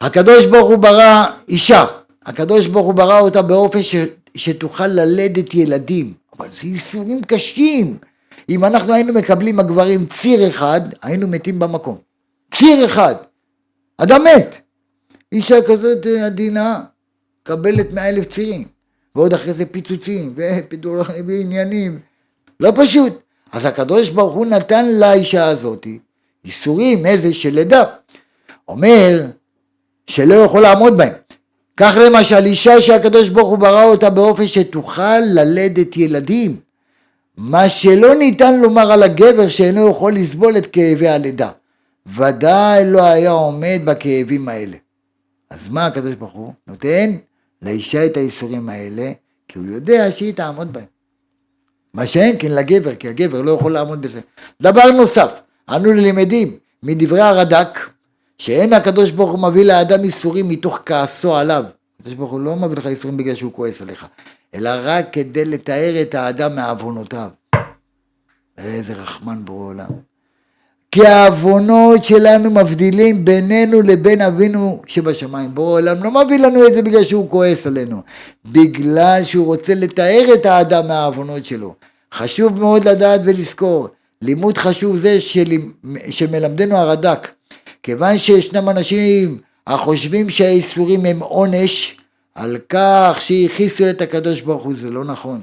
הקדוש ברוך הוא ברא אישה, הקדוש ברוך הוא ברא אותה באופן ש, שתוכל ללדת ילדים, אבל זה ייסורים קשים. אם אנחנו היינו מקבלים הגברים ציר אחד, היינו מתים במקום. ציר אחד. אדם מת. אישה כזאת עדינה, קבלת מאה אלף צירים, ועוד אחרי זה פיצוצים, ופידורים, ועניינים. לא פשוט. אז הקדוש ברוך הוא נתן לאישה הזאת ייסורים, איזה של לידה. אומר, שלא יכול לעמוד בהם. כך למשל אישה שהקדוש ברוך הוא ברא אותה באופן שתוכל ללדת ילדים. מה שלא ניתן לומר על הגבר שאינו יכול לסבול את כאבי הלידה. ודאי לא היה עומד בכאבים האלה. אז מה הקדוש ברוך הוא נותן? לאישה את האיסורים האלה, כי הוא יודע שהיא תעמוד בהם. מה שאין כן לגבר, כי הגבר לא יכול לעמוד בזה. דבר נוסף, אנו למדים מדברי הרד"ק, שאין הקדוש ברוך הוא מביא לאדם איסורים מתוך כעסו עליו. הקדוש ברוך הוא לא מביא לך איסורים בגלל שהוא כועס עליך, אלא רק כדי לתאר את האדם מעוונותיו. איזה רחמן ברור עולם. כי העוונות שלנו מבדילים בינינו לבין אבינו שבשמיים. ברור עולם לא מביא לנו את זה בגלל שהוא כועס עלינו, בגלל שהוא רוצה לתאר את האדם מהעוונות שלו. חשוב מאוד לדעת ולזכור, לימוד חשוב זה של... שמלמדנו הרד"ק, כיוון שישנם אנשים החושבים שהאיסורים הם עונש על כך שהכיסו את הקדוש ברוך הוא, זה לא נכון.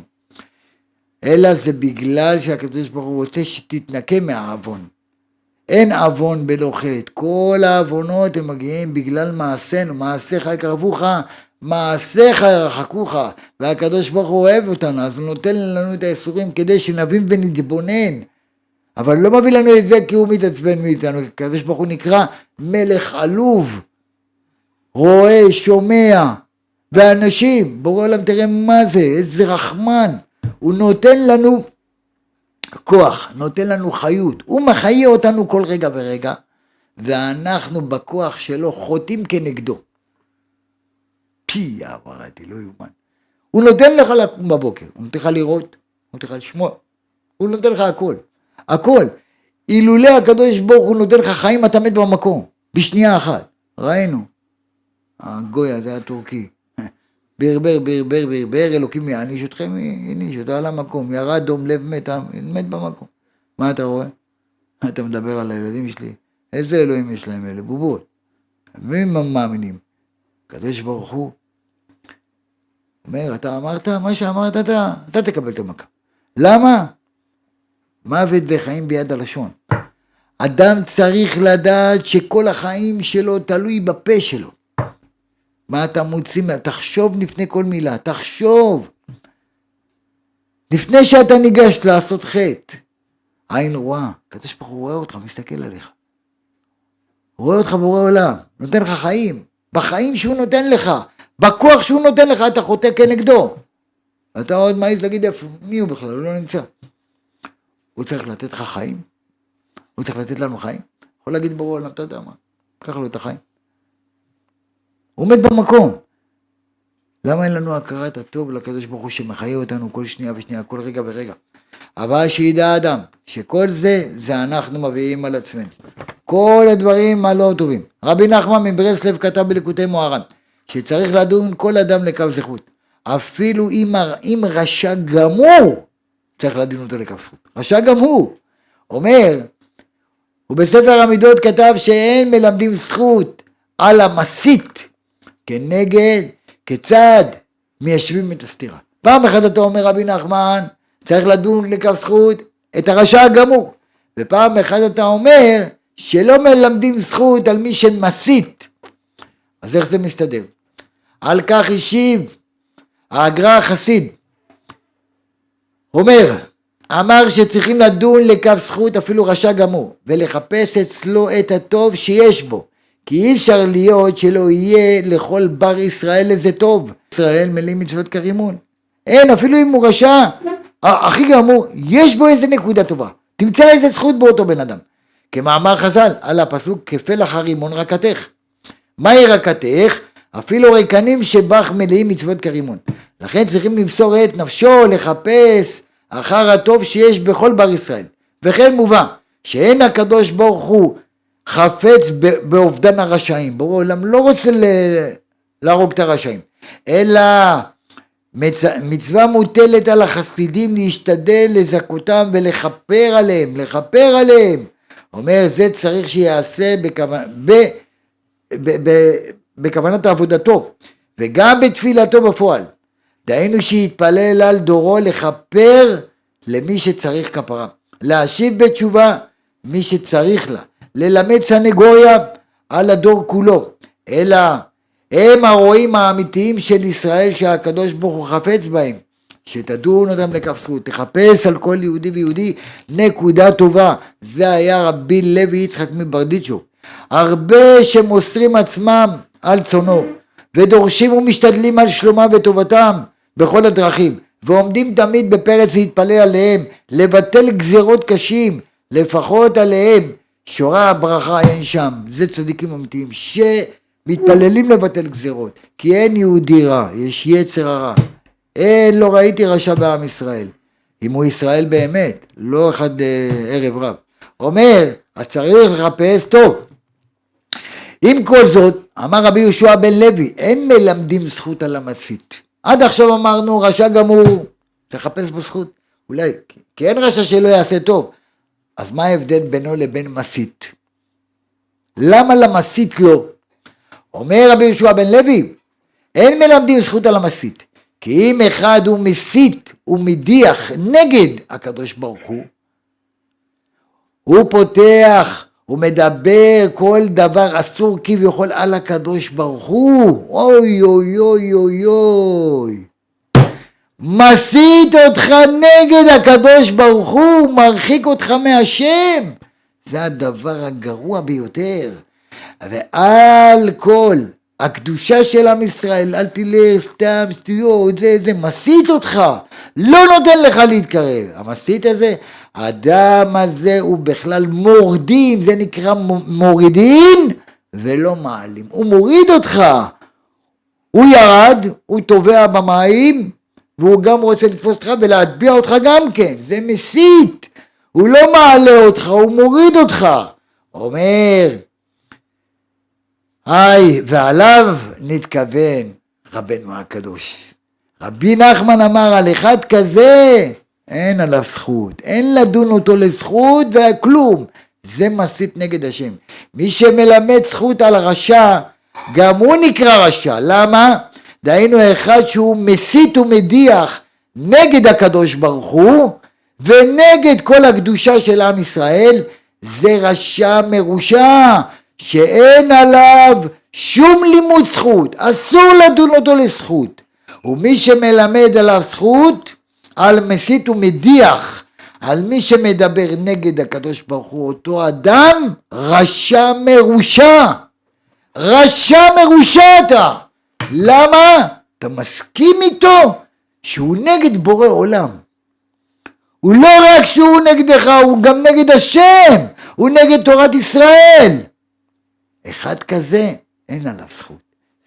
אלא זה בגלל שהקדוש ברוך הוא רוצה שתתנקה מהעוון. אין עוון בלא חטא, כל העוונות הם מגיעים בגלל מעשינו, מעשיך יקרבוך, מעשיך ירחקוך, והקדוש ברוך הוא אוהב אותנו, אז הוא נותן לנו את האיסורים כדי שנבין ונתבונן. אבל לא מביא לנו את זה כי הוא מתעצבן מאיתנו, הקדוש ברוך הוא נקרא מלך עלוב, רואה, שומע, ואנשים, בורא עולם תראה מה זה, איזה רחמן, הוא נותן לנו כוח, נותן לנו חיות, הוא מחיה אותנו כל רגע ורגע, ואנחנו בכוח שלו חוטאים כנגדו. פי, אמרתי, לא יאומן. הוא נותן לך לקום בבוקר, הוא נותן לך לראות, הוא נותן לך לשמוע, הוא נותן לך הכל, הכל. אילולא הקדוש ברוך הוא נותן לך חיים, אתה מת במקום, בשנייה אחת. ראינו. הגוי הזה הטורקי. ברבר, ברבר, ברבר, אלוקים יעניש אתכם, העניש אותו על המקום, ירד דום לב מת, מת במקום. מה אתה רואה? אתה מדבר על הילדים שלי? איזה אלוהים יש להם אלה? בובות. מי מאמינים? הקדוש ברוך הוא אומר, אתה אמרת מה שאמרת, אתה, אתה תקבל את המכה. למה? מוות וחיים ביד הלשון. אדם צריך לדעת שכל החיים שלו תלוי בפה שלו. מה אתה מוציא, תחשוב לפני כל מילה, תחשוב. לפני שאתה ניגש לעשות חטא, עין רואה, הקדוש ברוך הוא רואה אותך, מסתכל עליך. הוא רואה אותך בורא עולם, נותן לך חיים, בחיים שהוא נותן לך, בכוח שהוא נותן לך, אתה חוטא כנגדו. אתה עוד מעז להגיד איפה, מי הוא בכלל, הוא לא נמצא. הוא צריך לתת לך חיים, הוא צריך לתת לנו חיים. יכול להגיד בורא עולם, אתה יודע מה, קח לו את החיים. עומד במקום. למה אין לנו הכרת הטוב לקדוש ברוך הוא שמחיה אותנו כל שנייה ושנייה, כל רגע ורגע? אבל שידע האדם שכל זה, זה אנחנו מביאים על עצמנו. כל הדברים הלא טובים. רבי נחמן מברסלב כתב בליקוטי מוהר"ן, שצריך לדון כל אדם לקו זכות. אפילו אם, אם רשע גמור, צריך לדון אותו לקו זכות. רשע גמור. אומר, ובספר המידות כתב שאין מלמדים זכות על המסית כנגד, כיצד מיישבים את הסתירה. פעם אחת אתה אומר רבי נחמן, צריך לדון לכף זכות את הרשע הגמור. ופעם אחת אתה אומר שלא מלמדים זכות על מי שמסית. אז איך זה מסתדר? על כך השיב האגרא החסיד. אומר, אמר שצריכים לדון לכף זכות אפילו רשע גמור, ולחפש אצלו את הטוב שיש בו, כי אי אפשר להיות שלא יהיה לכל בר ישראל איזה טוב. ישראל מלאים מצוות כרימון. אין, אפילו אם הוא רשע, הכי גמור, יש בו איזה נקודה טובה. תמצא איזה זכות באותו בן אדם. כמאמר חז"ל, על הפסוק כפלח הרימון רקתך. מהי רקתך? אפילו ריקנים שבך מלאים מצוות כרימון. לכן צריכים למסור את נפשו, לחפש אחר הטוב שיש בכל בר ישראל. וכן מובא, שאין הקדוש ברוך הוא חפץ באובדן הרשעים, ברור עולם לא רוצה להרוג את הרשעים, אלא מצ... מצווה מוטלת על החסידים להשתדל לזכותם ולכפר עליהם, לכפר עליהם. אומר זה צריך שיעשה בכוונ... ב... ב... ב... בכוונת עבודתו וגם בתפילתו בפועל. דהיינו שיתפלל על דורו לכפר למי שצריך כפרה, להשיב בתשובה מי שצריך לה, ללמד סנגוריה על הדור כולו, אלא הם הרועים האמיתיים של ישראל שהקדוש ברוך הוא חפץ בהם, שתדון אותם לכף זכות, תחפש על כל יהודי ויהודי נקודה טובה, זה היה רבי לוי יצחק מברדיצ'ו, הרבה שמוסרים עצמם על צונו, ודורשים ומשתדלים על שלומם וטובתם בכל הדרכים, ועומדים תמיד בפרץ להתפלל עליהם, לבטל גזרות קשים, לפחות עליהם, שורה הברכה אין שם, זה צדיקים אמיתיים, שמתפללים לבטל גזירות, כי אין יהודי רע, יש יצר הרע. אין, לא ראיתי רשע בעם ישראל. אם הוא ישראל באמת, לא אחד אה, ערב רב. אומר, אז צריך לחפש טוב. עם כל זאת, אמר רבי יהושע בן לוי, אין מלמדים זכות על המסית. עד עכשיו אמרנו, רשע גמור, תחפש בו זכות. אולי, כי אין רשע שלא יעשה טוב. אז מה ההבדל בינו לבין מסית? למה למסית לא? אומר רבי יהושע בן לוי, אין מלמדים זכות על המסית, כי אם אחד הוא מסית ומדיח נגד הקדוש ברוך הוא, הוא פותח הוא מדבר כל דבר אסור כביכול על הקדוש ברוך הוא, אוי אוי אוי אוי אוי. מסית אותך נגד הקדוש ברוך הוא, מרחיק אותך מהשם. זה הדבר הגרוע ביותר. ועל כל הקדושה של עם ישראל, אל תלך סתם סטויות, זה, זה מסית אותך, לא נותן לך להתקרב. המסית הזה, האדם הזה הוא בכלל מורדים, זה נקרא מורידין ולא מעלים. הוא מוריד אותך. הוא ירד, הוא טובע במים, והוא גם רוצה לתפוס אותך ולהטביע אותך גם כן, זה מסית. הוא לא מעלה אותך, הוא מוריד אותך. אומר, היי, ועליו נתכוון רבנו הקדוש. רבי נחמן אמר על אחד כזה, אין עליו זכות, אין לדון אותו לזכות וכלום. זה מסית נגד השם. מי שמלמד זכות על רשע, גם הוא נקרא רשע. למה? דהיינו אחד שהוא מסית ומדיח נגד הקדוש ברוך הוא ונגד כל הקדושה של עם ישראל, זה רשע מרושע. שאין עליו שום לימוד זכות, אסור לדון אותו לזכות. ומי שמלמד עליו זכות, על מסית ומדיח, על מי שמדבר נגד הקדוש ברוך הוא, אותו אדם רשע מרושע. רשע מרושע אתה. למה? אתה מסכים איתו שהוא נגד בורא עולם. הוא לא רק שהוא נגדך, הוא גם נגד השם, הוא נגד תורת ישראל. אחד כזה, אין עליו זכות.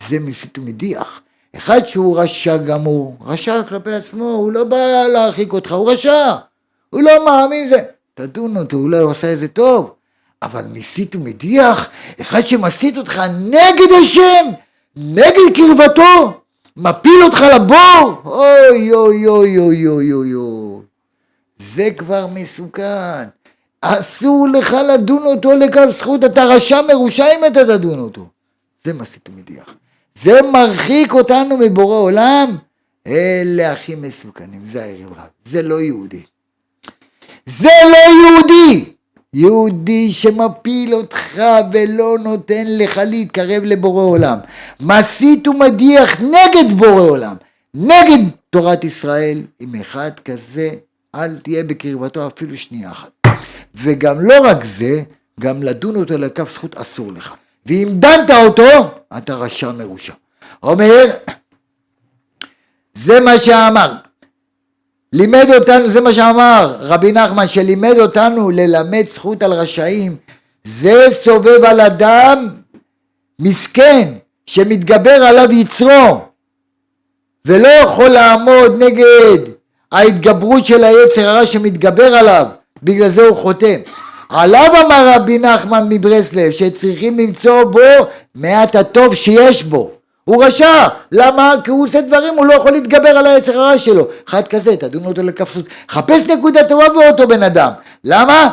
זה מסית ומדיח. אחד שהוא רשע גמור, רשע כלפי עצמו, הוא לא בא להרחיק אותך, הוא רשע. הוא לא מאמין זה. תדון אותו, אולי הוא עשה איזה טוב. אבל מסית ומדיח, אחד שמסית אותך נגד השם, נגד קרבתו, מפיל אותך לבור, אוי אוי אוי אוי אוי אוי אוי. זה כבר מסוכן. אסור לך לדון אותו לכף זכות, אתה רשע מרושע אם אתה תדון אותו. זה מסית ומדיח. זה מרחיק אותנו מבורא עולם. אלה הכי מסוכנים, זה הערב רב. זה לא יהודי. זה לא יהודי! יהודי שמפיל אותך ולא נותן לך להתקרב לבורא עולם. מסית ומדיח נגד בורא עולם. נגד תורת ישראל. עם אחד כזה, אל תהיה בקרבתו אפילו שנייה אחת. וגם לא רק זה, גם לדון אותו לכף זכות אסור לך. ואם דנת אותו, אתה רשע מרושע. אומר, זה מה שאמר. לימד אותנו, זה מה שאמר רבי נחמן, שלימד אותנו ללמד זכות על רשעים. זה סובב על אדם מסכן שמתגבר עליו יצרו ולא יכול לעמוד נגד ההתגברות של היצר הרע שמתגבר עליו בגלל זה הוא חותם. עליו אמר רבי נחמן מברסלב שצריכים למצוא בו מעט הטוב שיש בו. הוא רשע, למה? כי הוא עושה דברים, הוא לא יכול להתגבר על היצר הרע שלו. אחד כזה, תדון אותו לכפסות. חפש נקודה טובה באותו בן אדם. למה?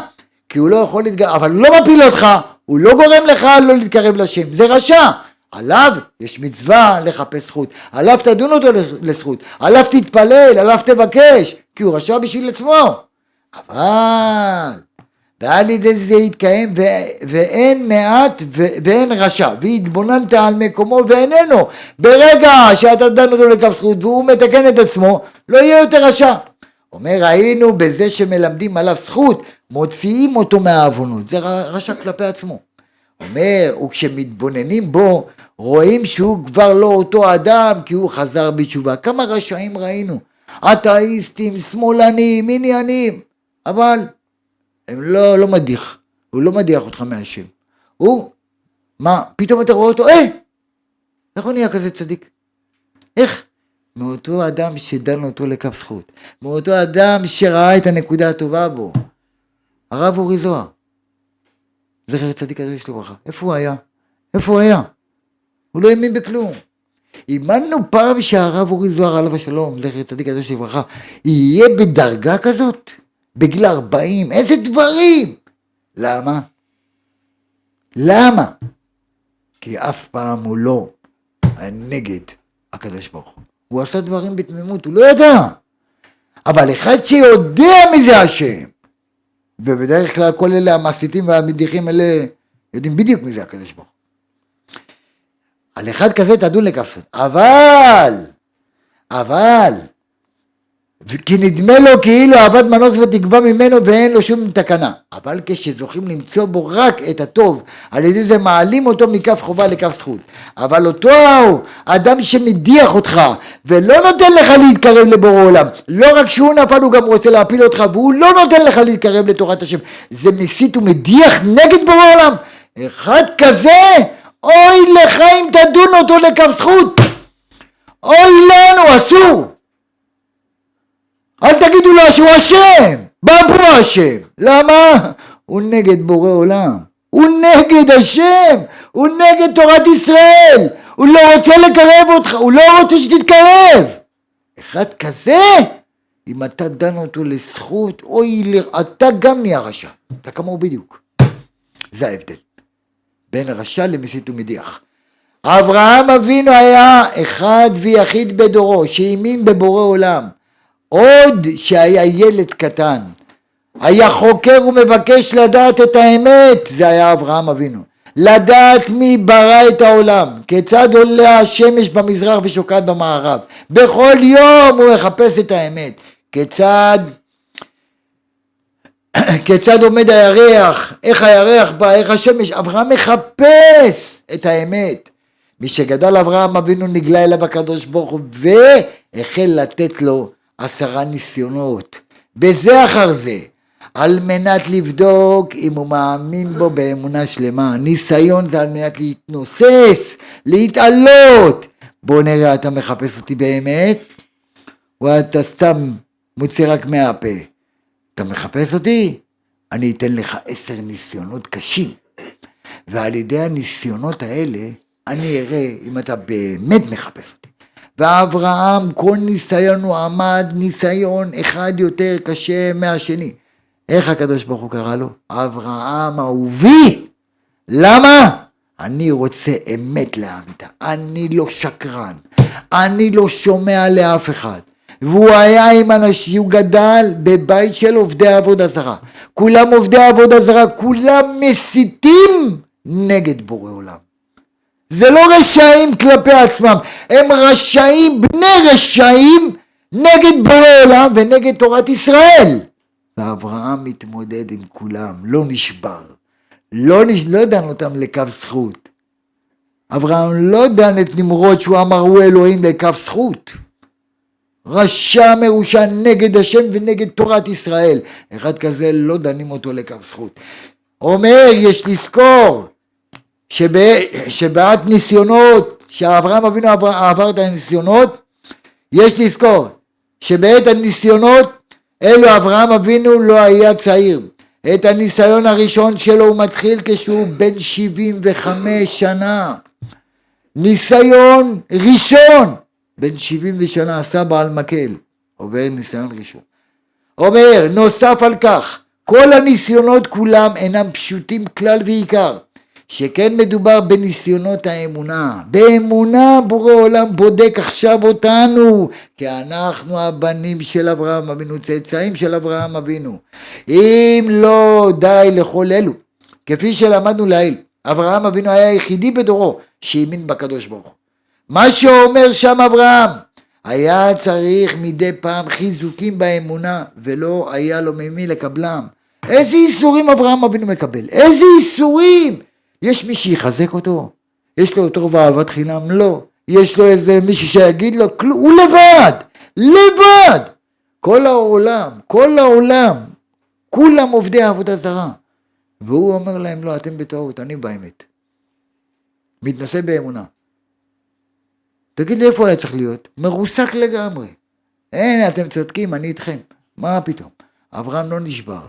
כי הוא לא יכול להתגבר, אבל הוא לא מפיל אותך, הוא לא גורם לך לא להתקרב לשם, זה רשע. עליו יש מצווה לחפש זכות, עליו תדון אותו לזכות, עליו תתפלל, עליו תבקש, כי הוא רשע בשביל עצמו. אבל ועל ידי זה יתקיים ו- ואין מעט ו- ואין רשע. והתבוננת על מקומו ואיננו. ברגע שאתה דן אותו לכף זכות והוא מתקן את עצמו לא יהיה יותר רשע. אומר היינו בזה שמלמדים עליו זכות מוציאים אותו מהעוונות. זה רשע כלפי עצמו. אומר וכשמתבוננים בו רואים שהוא כבר לא אותו אדם כי הוא חזר בתשובה. כמה רשעים ראינו? אתאיסטים שמאלנים עניינים. אבל הם לא, לא מדיח, הוא לא מדיח אותך מהשם. הוא, מה, פתאום אתה רואה אותו, אה, איך הוא נהיה כזה צדיק? איך? מאותו אדם שדן אותו לכף זכות, מאותו אדם שראה את הנקודה הטובה בו. הרב אורי זוהר, זכר צדיק הקדוש לברכה, איפה הוא היה? איפה הוא היה? הוא לא האמין בכלום. האמנו פעם שהרב אורי זוהר עליו השלום, זכר צדיק הקדוש לברכה, יהיה בדרגה כזאת? בגיל 40, איזה דברים! למה? למה? כי אף פעם הוא לא נגד הקדוש ברוך הוא. הוא עשה דברים בתמימות, הוא לא ידע. אבל אחד שיודע מי זה השם, ובדרך כלל כל אלה המסיתים והמדיחים האלה יודעים בדיוק מי זה הקדוש ברוך הוא. על אחד כזה תדון לכף. אבל, אבל, כי נדמה לו כאילו עבד מנוס ותקווה ממנו ואין לו שום תקנה. אבל כשזוכים למצוא בו רק את הטוב, על ידי זה מעלים אותו מכף חובה לכף זכות. אבל אותו אדם שמדיח אותך ולא נותן לך להתקרב לבורא עולם, לא רק שהוא נפל הוא גם רוצה להפיל אותך והוא לא נותן לך להתקרב לתורת השם, זה מסית ומדיח נגד בורא עולם. אחד כזה, אוי לך אם תדון אותו לכף זכות. אוי לנו, אסור. אל תגידו לו שהוא אשם, בבו אשם. למה? הוא נגד בורא עולם. הוא נגד השם, הוא נגד תורת ישראל. הוא לא רוצה לקרב אותך, הוא לא רוצה שתתקרב. אחד כזה, אם אתה דן אותו לזכות, אוי, אתה גם נהיה רשע. אתה כמוהו בדיוק. זה ההבדל. בין רשע למסית ומדיח. אברהם אבינו היה אחד ויחיד בדורו שהאמין בבורא עולם עוד שהיה ילד קטן, היה חוקר ומבקש לדעת את האמת, זה היה אברהם אבינו. לדעת מי ברא את העולם, כיצד עולה השמש במזרח ושוקעת במערב. בכל יום הוא מחפש את האמת. כיצד, כיצד עומד הירח, איך הירח בא, איך השמש. אברהם מחפש את האמת. מי שגדל אברהם אבינו נגלה אליו הקדוש ברוך הוא והחל לתת לו עשרה ניסיונות, בזה אחר זה, על מנת לבדוק אם הוא מאמין בו באמונה שלמה. ניסיון זה על מנת להתנוסס, להתעלות. בוא נראה, אתה מחפש אותי באמת, או אתה סתם מוציא רק מהפה. אתה מחפש אותי? אני אתן לך עשר ניסיונות קשים. ועל ידי הניסיונות האלה, אני אראה אם אתה באמת מחפש אותי. ואברהם כל ניסיון הוא עמד ניסיון אחד יותר קשה מהשני. איך הקדוש ברוך הוא קרא לו? אברהם אהובי. למה? אני רוצה אמת לאמיתה, אני לא שקרן, אני לא שומע לאף אחד. והוא היה עם אנשים, הוא גדל בבית של עובדי עבודה זרה. כולם עובדי עבודה זרה, כולם מסיתים נגד בורא עולם. זה לא רשעים כלפי עצמם, הם רשעים, בני רשעים, נגד בורא עולם ונגד תורת ישראל. ואברהם מתמודד עם כולם, לא נשבר. לא, נש... לא דן אותם לקו זכות. אברהם לא דן את נמרוד שהוא אמר הוא אלוהים לקו זכות. רשע מרושע נגד השם ונגד תורת ישראל. אחד כזה לא דנים אותו לקו זכות. אומר יש לזכור שבעת ניסיונות, שאברהם אבינו עבר, עבר את הניסיונות, יש לזכור שבעת הניסיונות אלו אברהם אבינו לא היה צעיר. את הניסיון הראשון שלו הוא מתחיל כשהוא בן 75 שנה. ניסיון ראשון, בן 70 שנה עשה בעל מקל, עובר ניסיון ראשון. אומר, נוסף על כך, כל הניסיונות כולם אינם פשוטים כלל ועיקר. שכן מדובר בניסיונות האמונה. באמונה בורא עולם בודק עכשיו אותנו, כי אנחנו הבנים של אברהם אבינו, צאצאים של אברהם אבינו. אם לא די לכל אלו, כפי שלמדנו לעיל, אברהם אבינו היה היחידי בדורו שהאמין בקדוש ברוך הוא. מה שאומר שם אברהם, היה צריך מדי פעם חיזוקים באמונה, ולא היה לו ממי לקבלם. איזה איסורים אברהם אבינו מקבל? איזה איסורים? יש מי שיחזק אותו? יש לו תור ואהבת חינם? לא. יש לו איזה מישהו שיגיד לו, כלום, הוא לבד, לבד. כל העולם, כל העולם, כולם עובדי עבודה זרה. והוא אומר להם, לא, אתם בטעות, אני באמת. מתנשא באמונה. תגיד לי איפה היה צריך להיות? מרוסק לגמרי. אין, אתם צודקים, אני איתכם. מה פתאום? אברהם לא נשבר.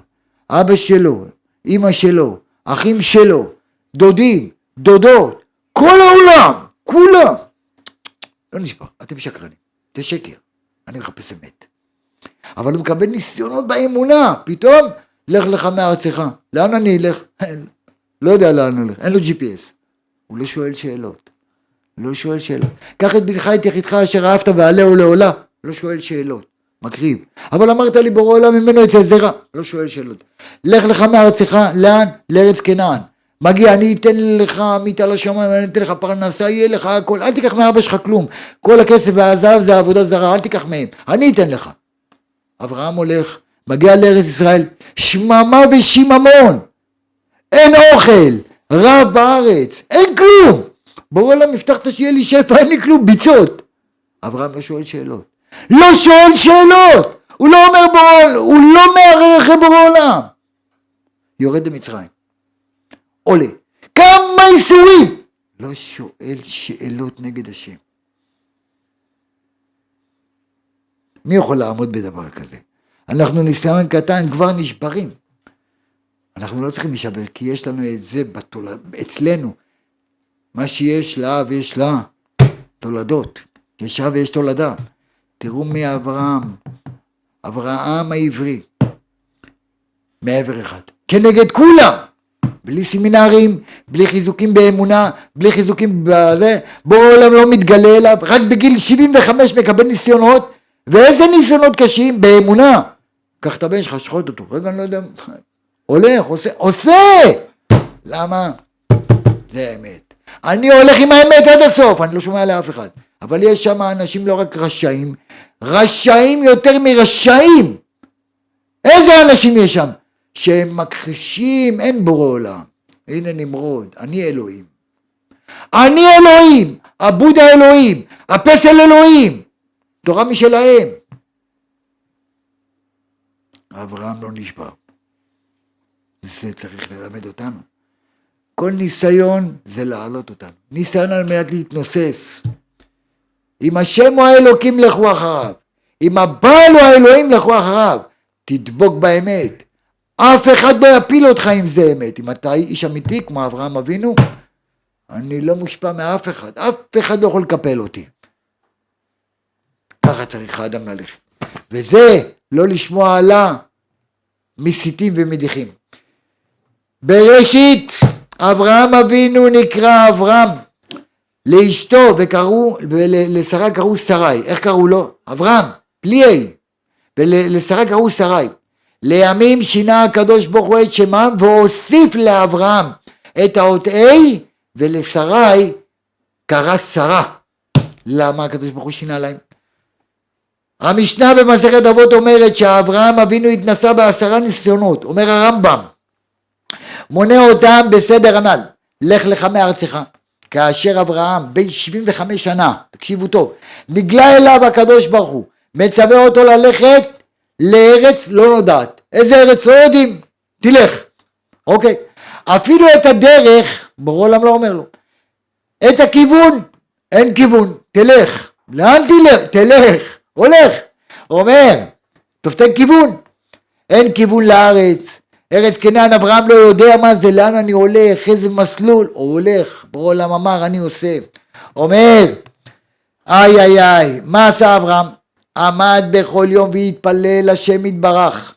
אבא שלו, אימא שלו, אחים שלו, דודים, דודות, כל העולם, כולם. לא נשבר, אתם שקרנים, זה שקר, אני מחפש אמת. אבל הוא מקבל ניסיונות באמונה, פתאום, לך לך מארצך. לאן אני אלך? לא יודע לאן אלך, אין לו GPS. הוא לא שואל שאלות. לא שואל שאלות. קח את בנך את יחידך אשר אהבת ועלהו לעולה. לא שואל שאלות. מקריב. אבל אמרת לי בורא עולם ממנו יצא זרע, לא שואל שאלות. לך לך מארצך, לאן? לארץ כנען. מגיע, אני אתן לך עמית על השמיים, אני אתן לך פרנסה, יהיה לך הכל, אל תיקח מאבא שלך כלום. כל הכסף והזהב זה עבודה זרה, אל תיקח מהם, אני אתן לך. אברהם הולך, מגיע לארץ ישראל, שממה ושיממון, אין אוכל, רב בארץ, אין כלום. בואו עולם הבטחת שיהיה לי שפע, אין לי כלום, ביצות. אברהם לא שואל שאלות. לא שואל שאלות! הוא לא אומר בורא, הוא לא מערער אחרי בורא עולם. יורד למצרים. עולה. כמה איסורים! לא שואל שאלות נגד השם. מי יכול לעמוד בדבר כזה? אנחנו ניסיון קטן כבר נשברים. אנחנו לא צריכים להישבר, כי יש לנו את זה בתולד... אצלנו. מה שיש לאב יש לה תולדות. יש אב ויש תולדה. תראו מי אברהם. אברהם העברי. מעבר אחד. כנגד כולם. בלי סמינרים, בלי חיזוקים באמונה, בלי חיזוקים בזה, בורא עולם לא מתגלה אליו, רק בגיל 75 מקבל ניסיונות, ואיזה ניסיונות קשים? באמונה. קח את הבן שלך, שחוט אותו. רגע, אני לא יודע, הולך, עושה, עושה! למה? זה האמת. אני הולך עם האמת עד הסוף, אני לא שומע לאף אחד. אבל יש שם אנשים לא רק רשעים, רשעים יותר מרשעים. איזה אנשים יש שם? שהם מכחישים, אין בורא עולם. הנה נמרוד, אני אלוהים. אני אלוהים, הבודה אלוהים, הפסל אלוהים. תורה משלהם. אברהם לא נשבר. זה צריך ללמד אותנו. כל ניסיון זה להעלות אותנו. ניסיון על מנת להתנוסס. אם השם הוא האלוקים לכו אחריו. אם הבעל הוא האלוהים לכו אחריו. תדבוק באמת. אף אחד לא יפיל אותך אם זה אמת. אם אתה איש אמיתי כמו אברהם אבינו, אני לא מושפע מאף אחד. אף אחד לא יכול לקפל אותי. ככה צריך האדם ללכת. וזה לא לשמוע עלה מסיתים ומדיחים. בראשית אברהם אבינו נקרא אברהם לאשתו וקראו, ולשרה קראו שרי, איך קראו לו? אברהם, A, ולשרה קראו שרי. לימים שינה הקדוש ברוך הוא את שמם והוסיף לאברהם את האות A ולשרי קרא שרה. למה הקדוש ברוך הוא שינה להם? המשנה במסכת אבות אומרת שאברהם אבינו התנסה בעשרה ניסיונות, אומר הרמב"ם, מונה אותם בסדר הנ"ל, לך לך מארצך, כאשר אברהם בן 75 שנה, תקשיבו טוב, נגלה אליו הקדוש ברוך הוא, מצווה אותו ללכת לארץ לא נודעת. איזה ארץ לא יודעים? תלך. אוקיי. אפילו את הדרך, ברור עולם לא אומר לו. את הכיוון, אין כיוון, תלך. לאן תלך? תלך. הולך. אומר, טוב תן כיוון. אין כיוון לארץ. ארץ כנען אברהם לא יודע מה זה, לאן אני הולך, איזה מסלול. הוא הולך, ברור עולם אמר, אני עושה. אומר, איי איי איי, מה עשה אברהם? עמד בכל יום והתפלל השם יתברך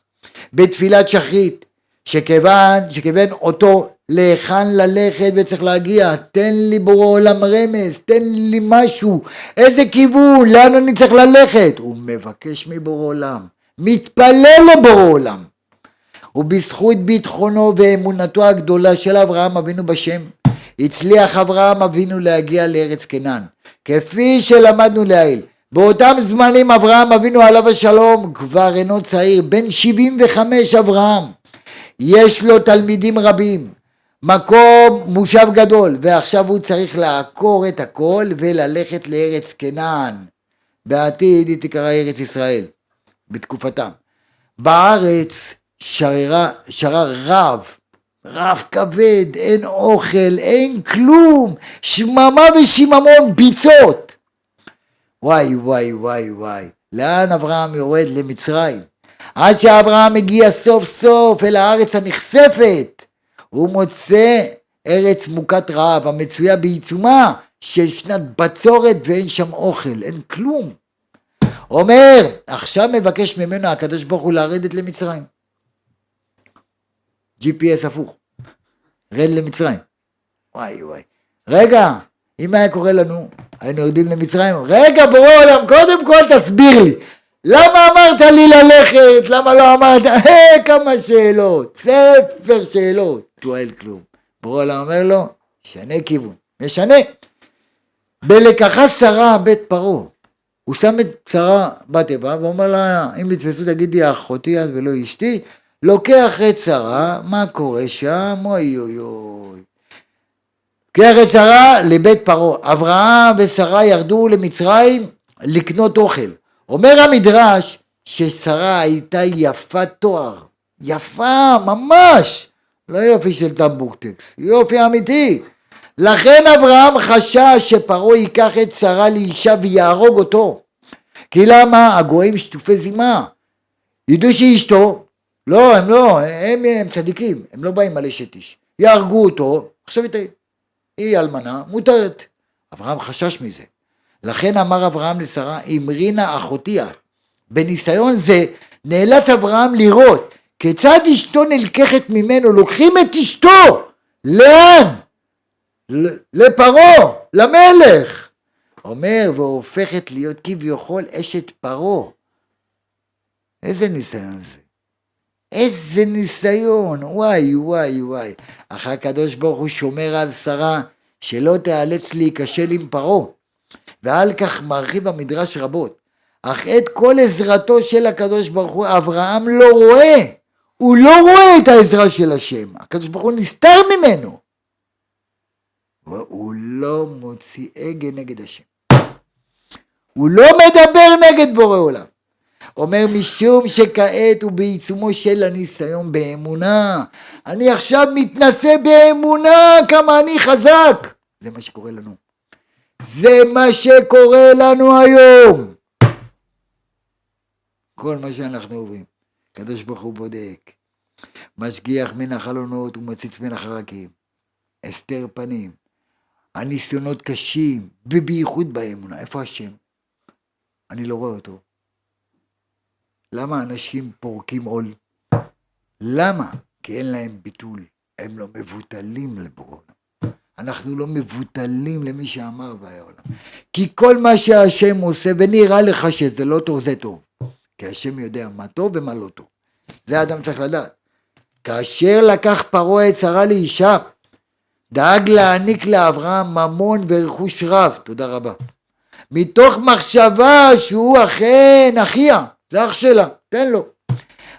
בתפילת שחרית שכיוון, שכיוון אותו להיכן ללכת וצריך להגיע, תן לי בורא עולם רמז, תן לי משהו, איזה כיוון, לאן אני צריך ללכת? הוא מבקש מבורא עולם, מתפלל לבורא עולם. ובזכות ביטחונו ואמונתו הגדולה של אברהם אבינו בשם, הצליח אברהם אבינו להגיע לארץ כנען, כפי שלמדנו לעיל. באותם זמנים אברהם אבינו עליו השלום כבר אינו צעיר, בן 75 אברהם. יש לו תלמידים רבים, מקום מושב גדול, ועכשיו הוא צריך לעקור את הכל וללכת לארץ כנען. בעתיד היא תקרא ארץ ישראל, בתקופתם. בארץ שררה, שרר רב, רב כבד, אין אוכל, אין כלום, שממה ושיממון, ביצות. וואי וואי וואי וואי, לאן אברהם יורד? למצרים. עד שאברהם מגיע סוף סוף אל הארץ הנכספת, הוא מוצא ארץ מוכת רעב המצויה בעיצומה של שנת בצורת ואין שם אוכל, אין כלום. אומר, עכשיו מבקש ממנו הקדוש ברוך הוא לרדת למצרים. GPS הפוך, רד למצרים. וואי וואי. רגע, אם היה קורה לנו, היינו יורדים למצרים, רגע בורא עולם, קודם כל תסביר לי, למה אמרת לי ללכת? למה לא אמרת? היי, כמה שאלות. ספר שאלות. שואל כלום. ברור לה אומר לו, שנה כיוון. משנה. בלקחה שרה בית פרעה. הוא שם את שרה בתיבה ואומר לה, אם תתפסו תגידי אחותי את ולא אשתי, לוקח את שרה, מה קורה שם? אוי אוי אוי. לוקח את שרה לבית פרעה. אברהם ושרה ירדו למצרים לקנות אוכל. אומר המדרש ששרה הייתה יפת תואר. יפה, ממש. לא יופי של טמבוקטקס, יופי אמיתי. לכן אברהם חשש שפרעה ייקח את שרה לאישה ויהרוג אותו. כי למה? הגויים שטופי זימה. ידעו שהיא אשתו, לא, הם לא, הם, הם צדיקים, הם לא באים על אשת איש. יהרגו אותו, עכשיו היא אלמנה, מותרת. אברהם חשש מזה. לכן אמר אברהם לשרה, אמרינה אחותי את. בניסיון זה נאלץ אברהם לראות כיצד אשתו נלקחת ממנו, לוקחים את אשתו, לאן? לפרעה, למלך. אומר, והופכת להיות כביכול אשת פרעה. איזה ניסיון זה? איזה ניסיון, וואי וואי וואי. אך הקדוש ברוך הוא שומר על שרה שלא תיאלץ להיכשל עם פרעה. ועל כך מרחיב המדרש רבות. אך את כל עזרתו של הקדוש ברוך הוא אברהם לא רואה. הוא לא רואה את העזרה של השם. הקדוש ברוך הוא נסתר ממנו. והוא לא מוציא הגה נגד השם. הוא לא מדבר נגד בורא עולם. אומר משום שכעת הוא בעיצומו של הניסיון באמונה. אני עכשיו מתנשא באמונה כמה אני חזק. זה מה שקורה לנו. זה מה שקורה לנו היום. כל מה שאנחנו עוברים. הקדוש ברוך הוא בודק. משגיח מן החלונות ומציץ מן החרקים. הסתר פנים. הניסיונות קשים, ובייחוד באמונה. איפה השם? אני לא רואה אותו. למה אנשים פורקים עול? למה? כי אין להם ביטול. הם לא מבוטלים לבורא אנחנו לא מבוטלים למי שאמר והיה עולם. כי כל מה שהשם עושה, ונראה לך שזה לא טוב, זה טוב. כי השם יודע מה טוב ומה לא טוב. זה האדם צריך לדעת. כאשר לקח פרעה את שרה לאישה, דאג להעניק לאברהם ממון ורכוש רב, תודה רבה. מתוך מחשבה שהוא אכן אחיה, זה אח שלה, תן לו.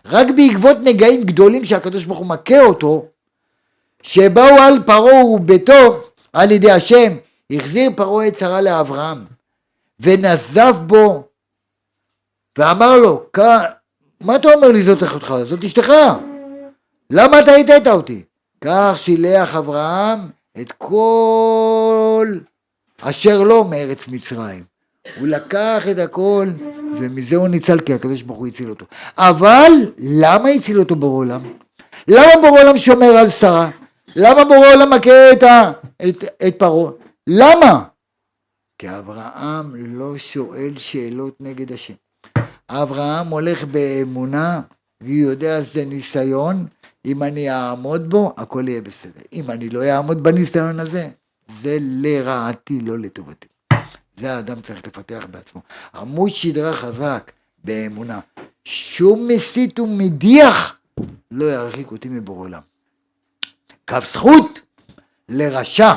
רק בעקבות נגעים גדולים שהקדוש ברוך הוא מכה אותו, שבאו על פרעה וביתו על ידי השם, החזיר פרעה את שרה לאברהם, ונזף בו, ואמר לו, מה אתה אומר לי זאת אחותך? זאת אשתך. למה אתה הטעת אותי? כך שילח אברהם את כל אשר לו מארץ מצרים. הוא לקח את הכל, ומזה הוא ניצל, כי הקדוש ברוך הוא הציל אותו. אבל, למה הציל אותו בורא עולם? למה בורא עולם שומר על שרה? למה בורא עולם מכה את, את, את פרעה? למה? כי אברהם לא שואל שאלות נגד השם. אברהם הולך באמונה, והוא יודע שזה ניסיון, אם אני אעמוד בו, הכל יהיה בסדר. אם אני לא אעמוד בניסיון הזה, זה לרעתי, לא לטובתי. זה האדם צריך לפתח בעצמו. עמוד שדרה חזק באמונה. שום מסית ומדיח לא ירחיק אותי מבורא עולם. קו זכות לרשע,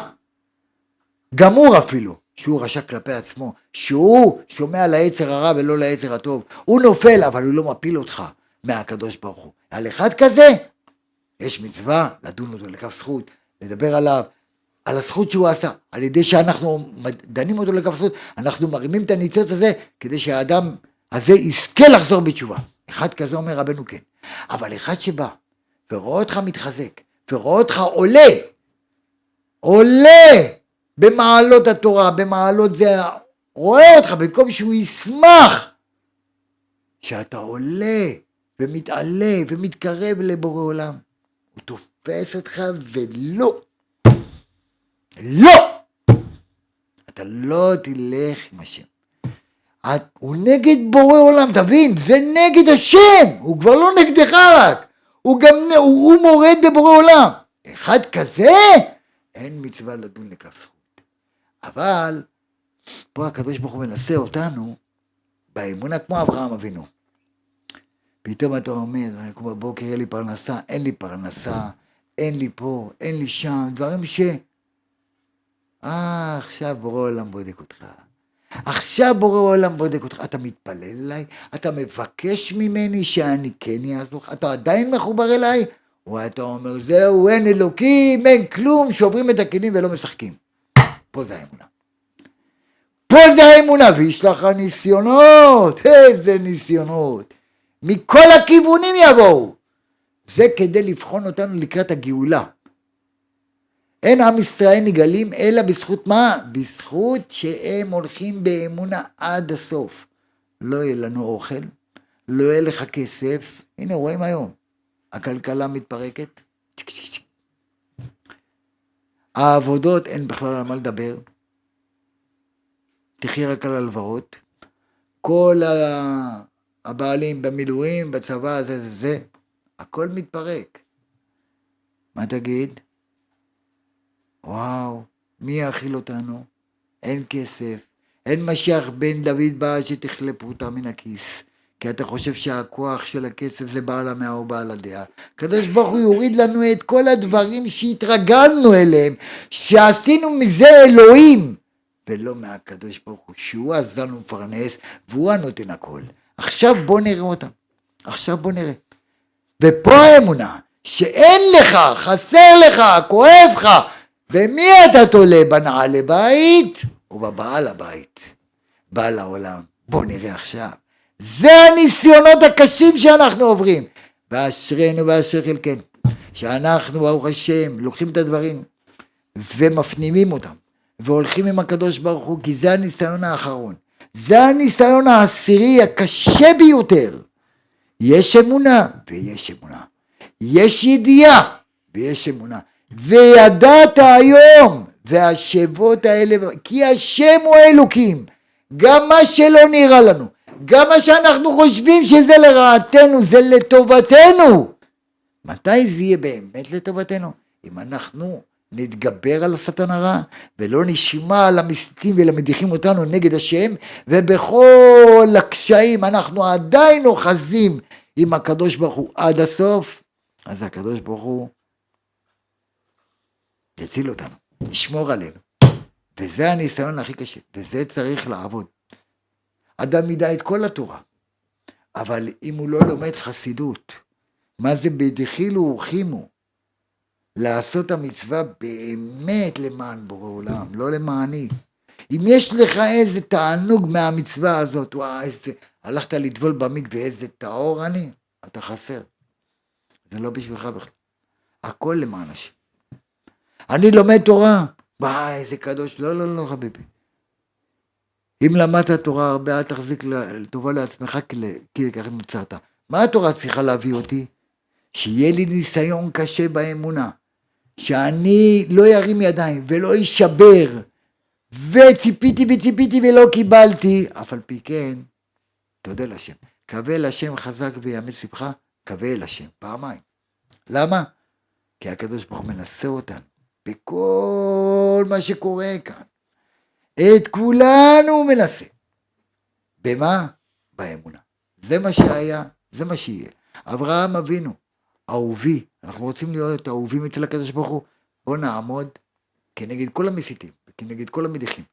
גמור אפילו, שהוא רשע כלפי עצמו, שהוא שומע ליצר הרע ולא ליצר הטוב. הוא נופל, אבל הוא לא מפיל אותך מהקדוש ברוך הוא. על אחד כזה, יש מצווה לדון אותו לכף זכות, לדבר עליו, על הזכות שהוא עשה. על ידי שאנחנו דנים אותו לכף זכות, אנחנו מרימים את הניצוץ הזה, כדי שהאדם הזה יזכה לחזור בתשובה. אחד כזה אומר רבנו כן. אבל אחד שבא ורואה אותך מתחזק, ורואה אותך עולה, עולה במעלות התורה, במעלות זה, רואה אותך במקום שהוא ישמח שאתה עולה ומתעלה ומתקרב לבורא עולם. הוא תופס אותך ולא, לא, אתה לא תלך עם השם. את, הוא נגד בורא עולם, תבין, זה נגד השם, הוא כבר לא נגדך רק, הוא גם, הוא, הוא מורד בבורא עולם. אחד כזה, אין מצווה לדון לכף זכות. אבל, פה הקדוש ברוך הוא מנסה אותנו באמונה כמו אברהם אבינו. פתאום אתה אומר, בבוקר אין לי פרנסה, אין לי פרנסה, אין לי פה, אין לי שם, דברים ש... אה, עכשיו בורא עולם בודק אותך. עכשיו בורא עולם בודק אותך. אתה מתפלל אליי? אתה מבקש ממני שאני כן אעזור לך? אתה עדיין מחובר אליי? או אתה אומר, זהו, אין אלוקים, אין כלום, שוברים את הכלים ולא משחקים. פה זה האמונה. פה זה האמונה, ויש לך ניסיונות, איזה ניסיונות. מכל הכיוונים יבואו. זה כדי לבחון אותנו לקראת הגאולה. אין עם ישראל נגלים אלא בזכות מה? בזכות שהם הולכים באמונה עד הסוף. לא יהיה לנו אוכל, לא יהיה לך כסף, הנה רואים היום, הכלכלה מתפרקת. העבודות אין בכלל על מה לדבר. תחי רק על הלוואות. כל הבעלים במילואים, בצבא, זה זה זה, הכל מתפרק. מה תגיד? וואו, מי יאכיל אותנו? אין כסף, אין משיח בן דוד בא שתכלה פרוטה מן הכיס. כי אתה חושב שהכוח של הכסף זה בעל המאה או בעל הדעה. הקדוש ברוך הוא יוריד לנו את כל הדברים שהתרגלנו אליהם, שעשינו מזה אלוהים, ולא מהקדוש ברוך הוא, שהוא עזרנו מפרנס, והוא הנותן הכל. עכשיו בוא נראה אותם. עכשיו בוא נראה. ופה האמונה, שאין לך, חסר לך, כואב לך, במי אתה תולה? בנעלי בית או בבעל הבית? בעל העולם. בוא נראה עכשיו. זה הניסיונות הקשים שאנחנו עוברים. ואשרינו ואשר חלקנו, שאנחנו ברוך השם לוקחים את הדברים ומפנימים אותם והולכים עם הקדוש ברוך הוא כי זה הניסיון האחרון. זה הניסיון העשירי הקשה ביותר. יש אמונה ויש אמונה. יש ידיעה ויש אמונה. וידעת היום והשבות האלה, כי השם הוא האלוקים. גם מה שלא נראה לנו, גם מה שאנחנו חושבים שזה לרעתנו, זה לטובתנו. מתי זה יהיה באמת לטובתנו? אם אנחנו נתגבר על השטן הרע, ולא נשמע על המסיתים ולמדיחים אותנו נגד השם, ובכל הקשיים אנחנו עדיין אוחזים עם הקדוש ברוך הוא עד הסוף, אז הקדוש ברוך הוא יציל אותנו, ישמור עלינו. וזה הניסיון הכי קשה, וזה צריך לעבוד. אדם ידע את כל התורה, אבל אם הוא לא לומד חסידות, מה זה בדחילו ורחימו? לעשות המצווה באמת למען בורא עולם, לא למעני. אם יש לך איזה תענוג מהמצווה הזאת, וואי, איזה, הלכת לטבול במקווה, איזה טהור אני, אתה חסר. זה לא בשבילך בכלל. הכל למען השם. אני לומד תורה, וואי, איזה קדוש. לא, לא, לא, חביבי. אם למדת תורה הרבה, אל תחזיק טובה לעצמך, כי לכך נוצרת. מה התורה צריכה להביא אותי? שיהיה לי ניסיון קשה באמונה. שאני לא ירים ידיים ולא יישבר, וציפיתי וציפיתי ולא קיבלתי, אף על פי כן, תודה לשם. קווה לשם חזק ויאמץ לבך, קווה אל השם, פעמיים. למה? כי הקדוש ברוך הוא מנסה אותנו. בכל מה שקורה כאן. את כולנו מנסה. במה? באמונה. זה מה שהיה, זה מה שיהיה. אברהם אבינו, אהובי, אנחנו רוצים להיות אהובים אצל הקדוש ברוך הוא, בוא נעמוד כנגד כל המסיתים, כנגד כל המדיחים,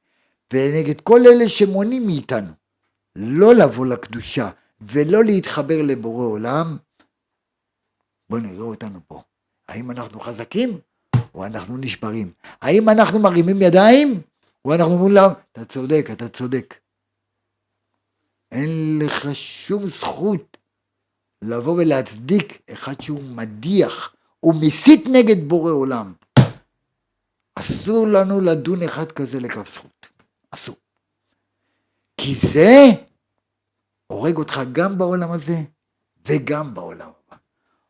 ונגד כל אלה שמונעים מאיתנו לא לבוא לקדושה ולא להתחבר לבורא עולם, בוא נראה אותנו פה. האם אנחנו חזקים או אנחנו נשברים? האם אנחנו מרימים ידיים, או אנחנו אומרים להם, אתה צודק, אתה צודק. אין לך שום זכות לבוא ולהצדיק אחד שהוא מדיח, הוא מסית נגד בורא עולם. אסור לנו לדון אחד כזה לכף זכות. אסור. כי זה הורג אותך גם בעולם הזה וגם בעולם הבא.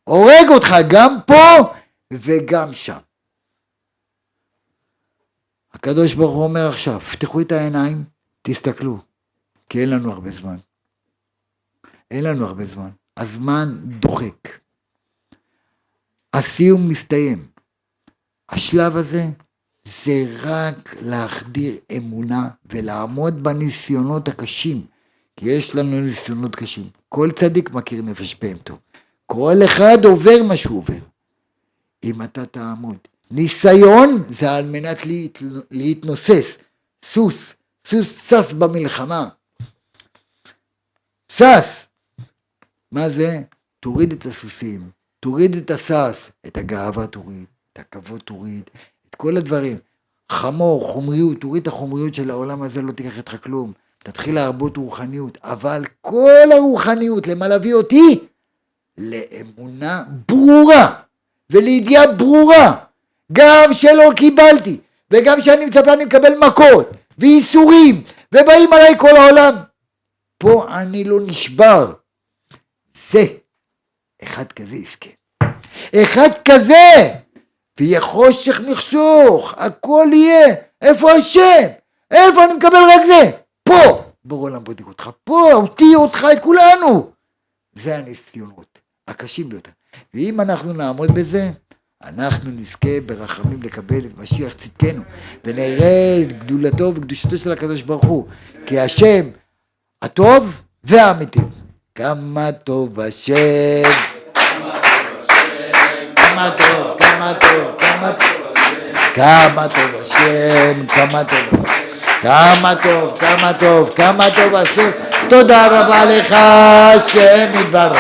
הורג אותך גם פה וגם שם. הקדוש ברוך הוא אומר עכשיו, פתחו את העיניים, תסתכלו, כי אין לנו הרבה זמן. אין לנו הרבה זמן. הזמן דוחק. הסיום מסתיים. השלב הזה זה רק להחדיר אמונה ולעמוד בניסיונות הקשים, כי יש לנו ניסיונות קשים. כל צדיק מכיר נפש בהמתו. כל אחד עובר מה שהוא עובר. אם אתה תעמוד. ניסיון זה על מנת להת... להתנוסס. סוס, סוס שש במלחמה. שש. מה זה? תוריד את הסוסים, תוריד את הסס, את הגאווה תוריד, את הכבוד תוריד, את כל הדברים. חמור, חומריות, תוריד את החומריות של העולם הזה, לא תיקח איתך כלום. תתחיל להרבות רוחניות, אבל כל הרוחניות, למה להביא אותי? לאמונה ברורה ולידיעה ברורה. גם שלא קיבלתי, וגם שאני מצפה אני מקבל מכות, וייסורים, ובאים עליי כל העולם. פה אני לא נשבר. זה, אחד כזה יזכה. אחד כזה, ויהיה חושך מחשוך, הכל יהיה. איפה השם? איפה אני מקבל רק זה? פה. ברור העולם בודק אותך, פה, אותי, אותך, את כולנו. זה הניסיונות הקשים ביותר. ואם אנחנו נעמוד בזה, אנחנו נזכה ברחמים לקבל את משיח צדקנו, ונראה את גדולתו וקדושתו של הקדוש ברוך הוא, כי השם הטוב והאמיתי. כמה טוב השם, כמה טוב, כמה טוב, כמה טוב, כמה טוב השם, כמה טוב, כמה טוב, כמה טוב, כמה טוב השם. תודה רבה לך, השם יתברך,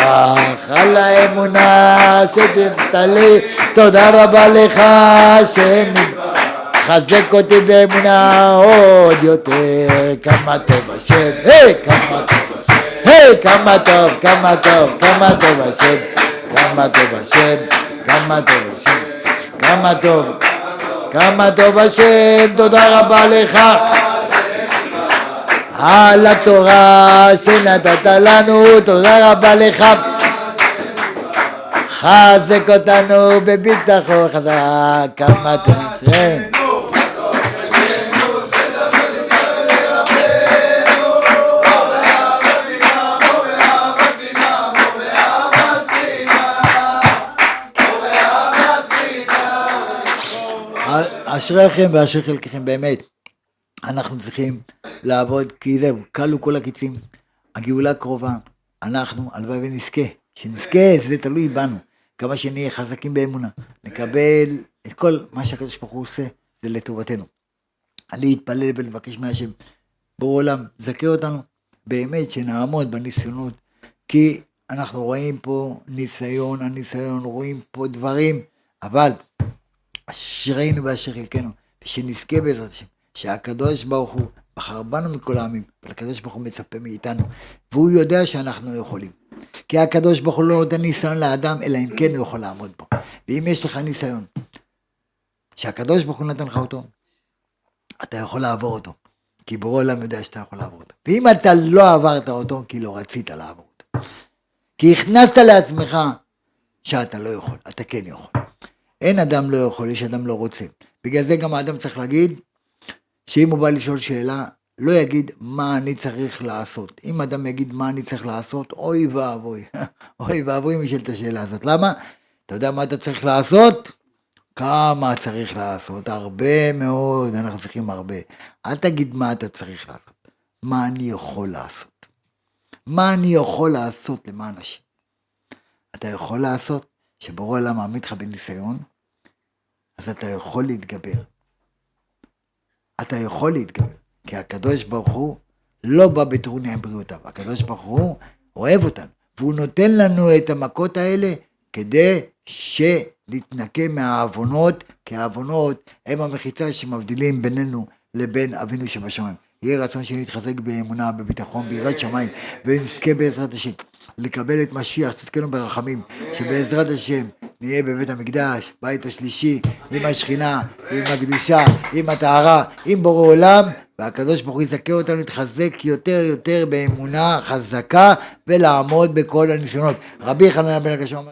על האמונה שתת לי. תודה רבה לך, השם יתברך. חזק אותי באמונה עוד יותר, כמה טוב השם, היי, כמה טוב השם, היי, כמה טוב, כמה טוב, כמה טוב השם, כמה טוב השם, כמה טוב השם, כמה טוב, כמה טוב השם, תודה רבה לך. על התורה שנתת לנו, תודה רבה לך. חזק אותנו בביטחון חזק, כמה תעשן. אשריכם ואשר חלקכם באמת. אנחנו צריכים לעבוד, כי זהו, כלו כל הקיצים, הגאולה קרובה, אנחנו, הלוואי ונזכה, שנזכה, זה תלוי בנו, כמה שנהיה חזקים באמונה, נקבל את כל מה שהקדוש ברוך הוא עושה, זה לטובתנו. להתפלל ולבקש מהשם, בורא עולם, זכה אותנו, באמת שנעמוד בניסיונות, כי אנחנו רואים פה ניסיון, הניסיון, רואים פה דברים, אבל אשרינו ואשר חלקנו, ושנזכה בעזרת השם. שהקדוש ברוך הוא בחר בנו מכל העמים, אבל הקדוש ברוך הוא מצפה מאיתנו, והוא יודע שאנחנו יכולים. כי הקדוש ברוך הוא לא נותן ניסיון לאדם, אלא אם כן הוא יכול לעמוד בו. ואם יש לך ניסיון, שהקדוש ברוך הוא נתן לך אותו, אתה יכול לעבור אותו. כי בורא עולם יודע שאתה יכול לעבור אותו. ואם אתה לא עברת אותו, כי לא רצית לעבור אותו. כי הכנסת לעצמך שאתה לא יכול, אתה כן יכול. אין אדם לא יכול, יש אדם לא רוצה. בגלל זה גם האדם צריך להגיד, שאם הוא בא לשאול שאלה, לא יגיד מה אני צריך לעשות. אם אדם יגיד מה אני צריך לעשות, אוי ואבוי. אוי ואבוי אם ישאל את השאלה הזאת. למה? אתה יודע מה אתה צריך לעשות? כמה צריך לעשות? הרבה מאוד, אנחנו צריכים הרבה. אל תגיד מה אתה צריך לעשות, מה אני יכול לעשות. מה אני יכול לעשות למען השם. אתה יכול לעשות שבורא עולם מעמיד לך בניסיון, אז אתה יכול להתגבר. אתה יכול להתגבר, כי הקדוש ברוך הוא לא בא בטרוניה עם בריאותיו, הקדוש ברוך הוא אוהב אותנו, והוא נותן לנו את המכות האלה כדי שנתנקה מהעוונות, כי העוונות הם המחיצה שמבדילים בינינו לבין אבינו שבשמיים. יהי רצון שנתחזק באמונה, בביטחון, ביראת שמיים, ונזכה בעזרת השם לקבל את משיח, תזכנו ברחמים, שבעזרת השם נהיה בבית המקדש, בית השלישי, עם השכינה, עם הקדושה, עם הטהרה, עם בורא עולם, והקדוש ברוך הוא יזכה אותנו להתחזק יותר יותר באמונה חזקה ולעמוד בכל הניסיונות. רבי חנן בן הקשור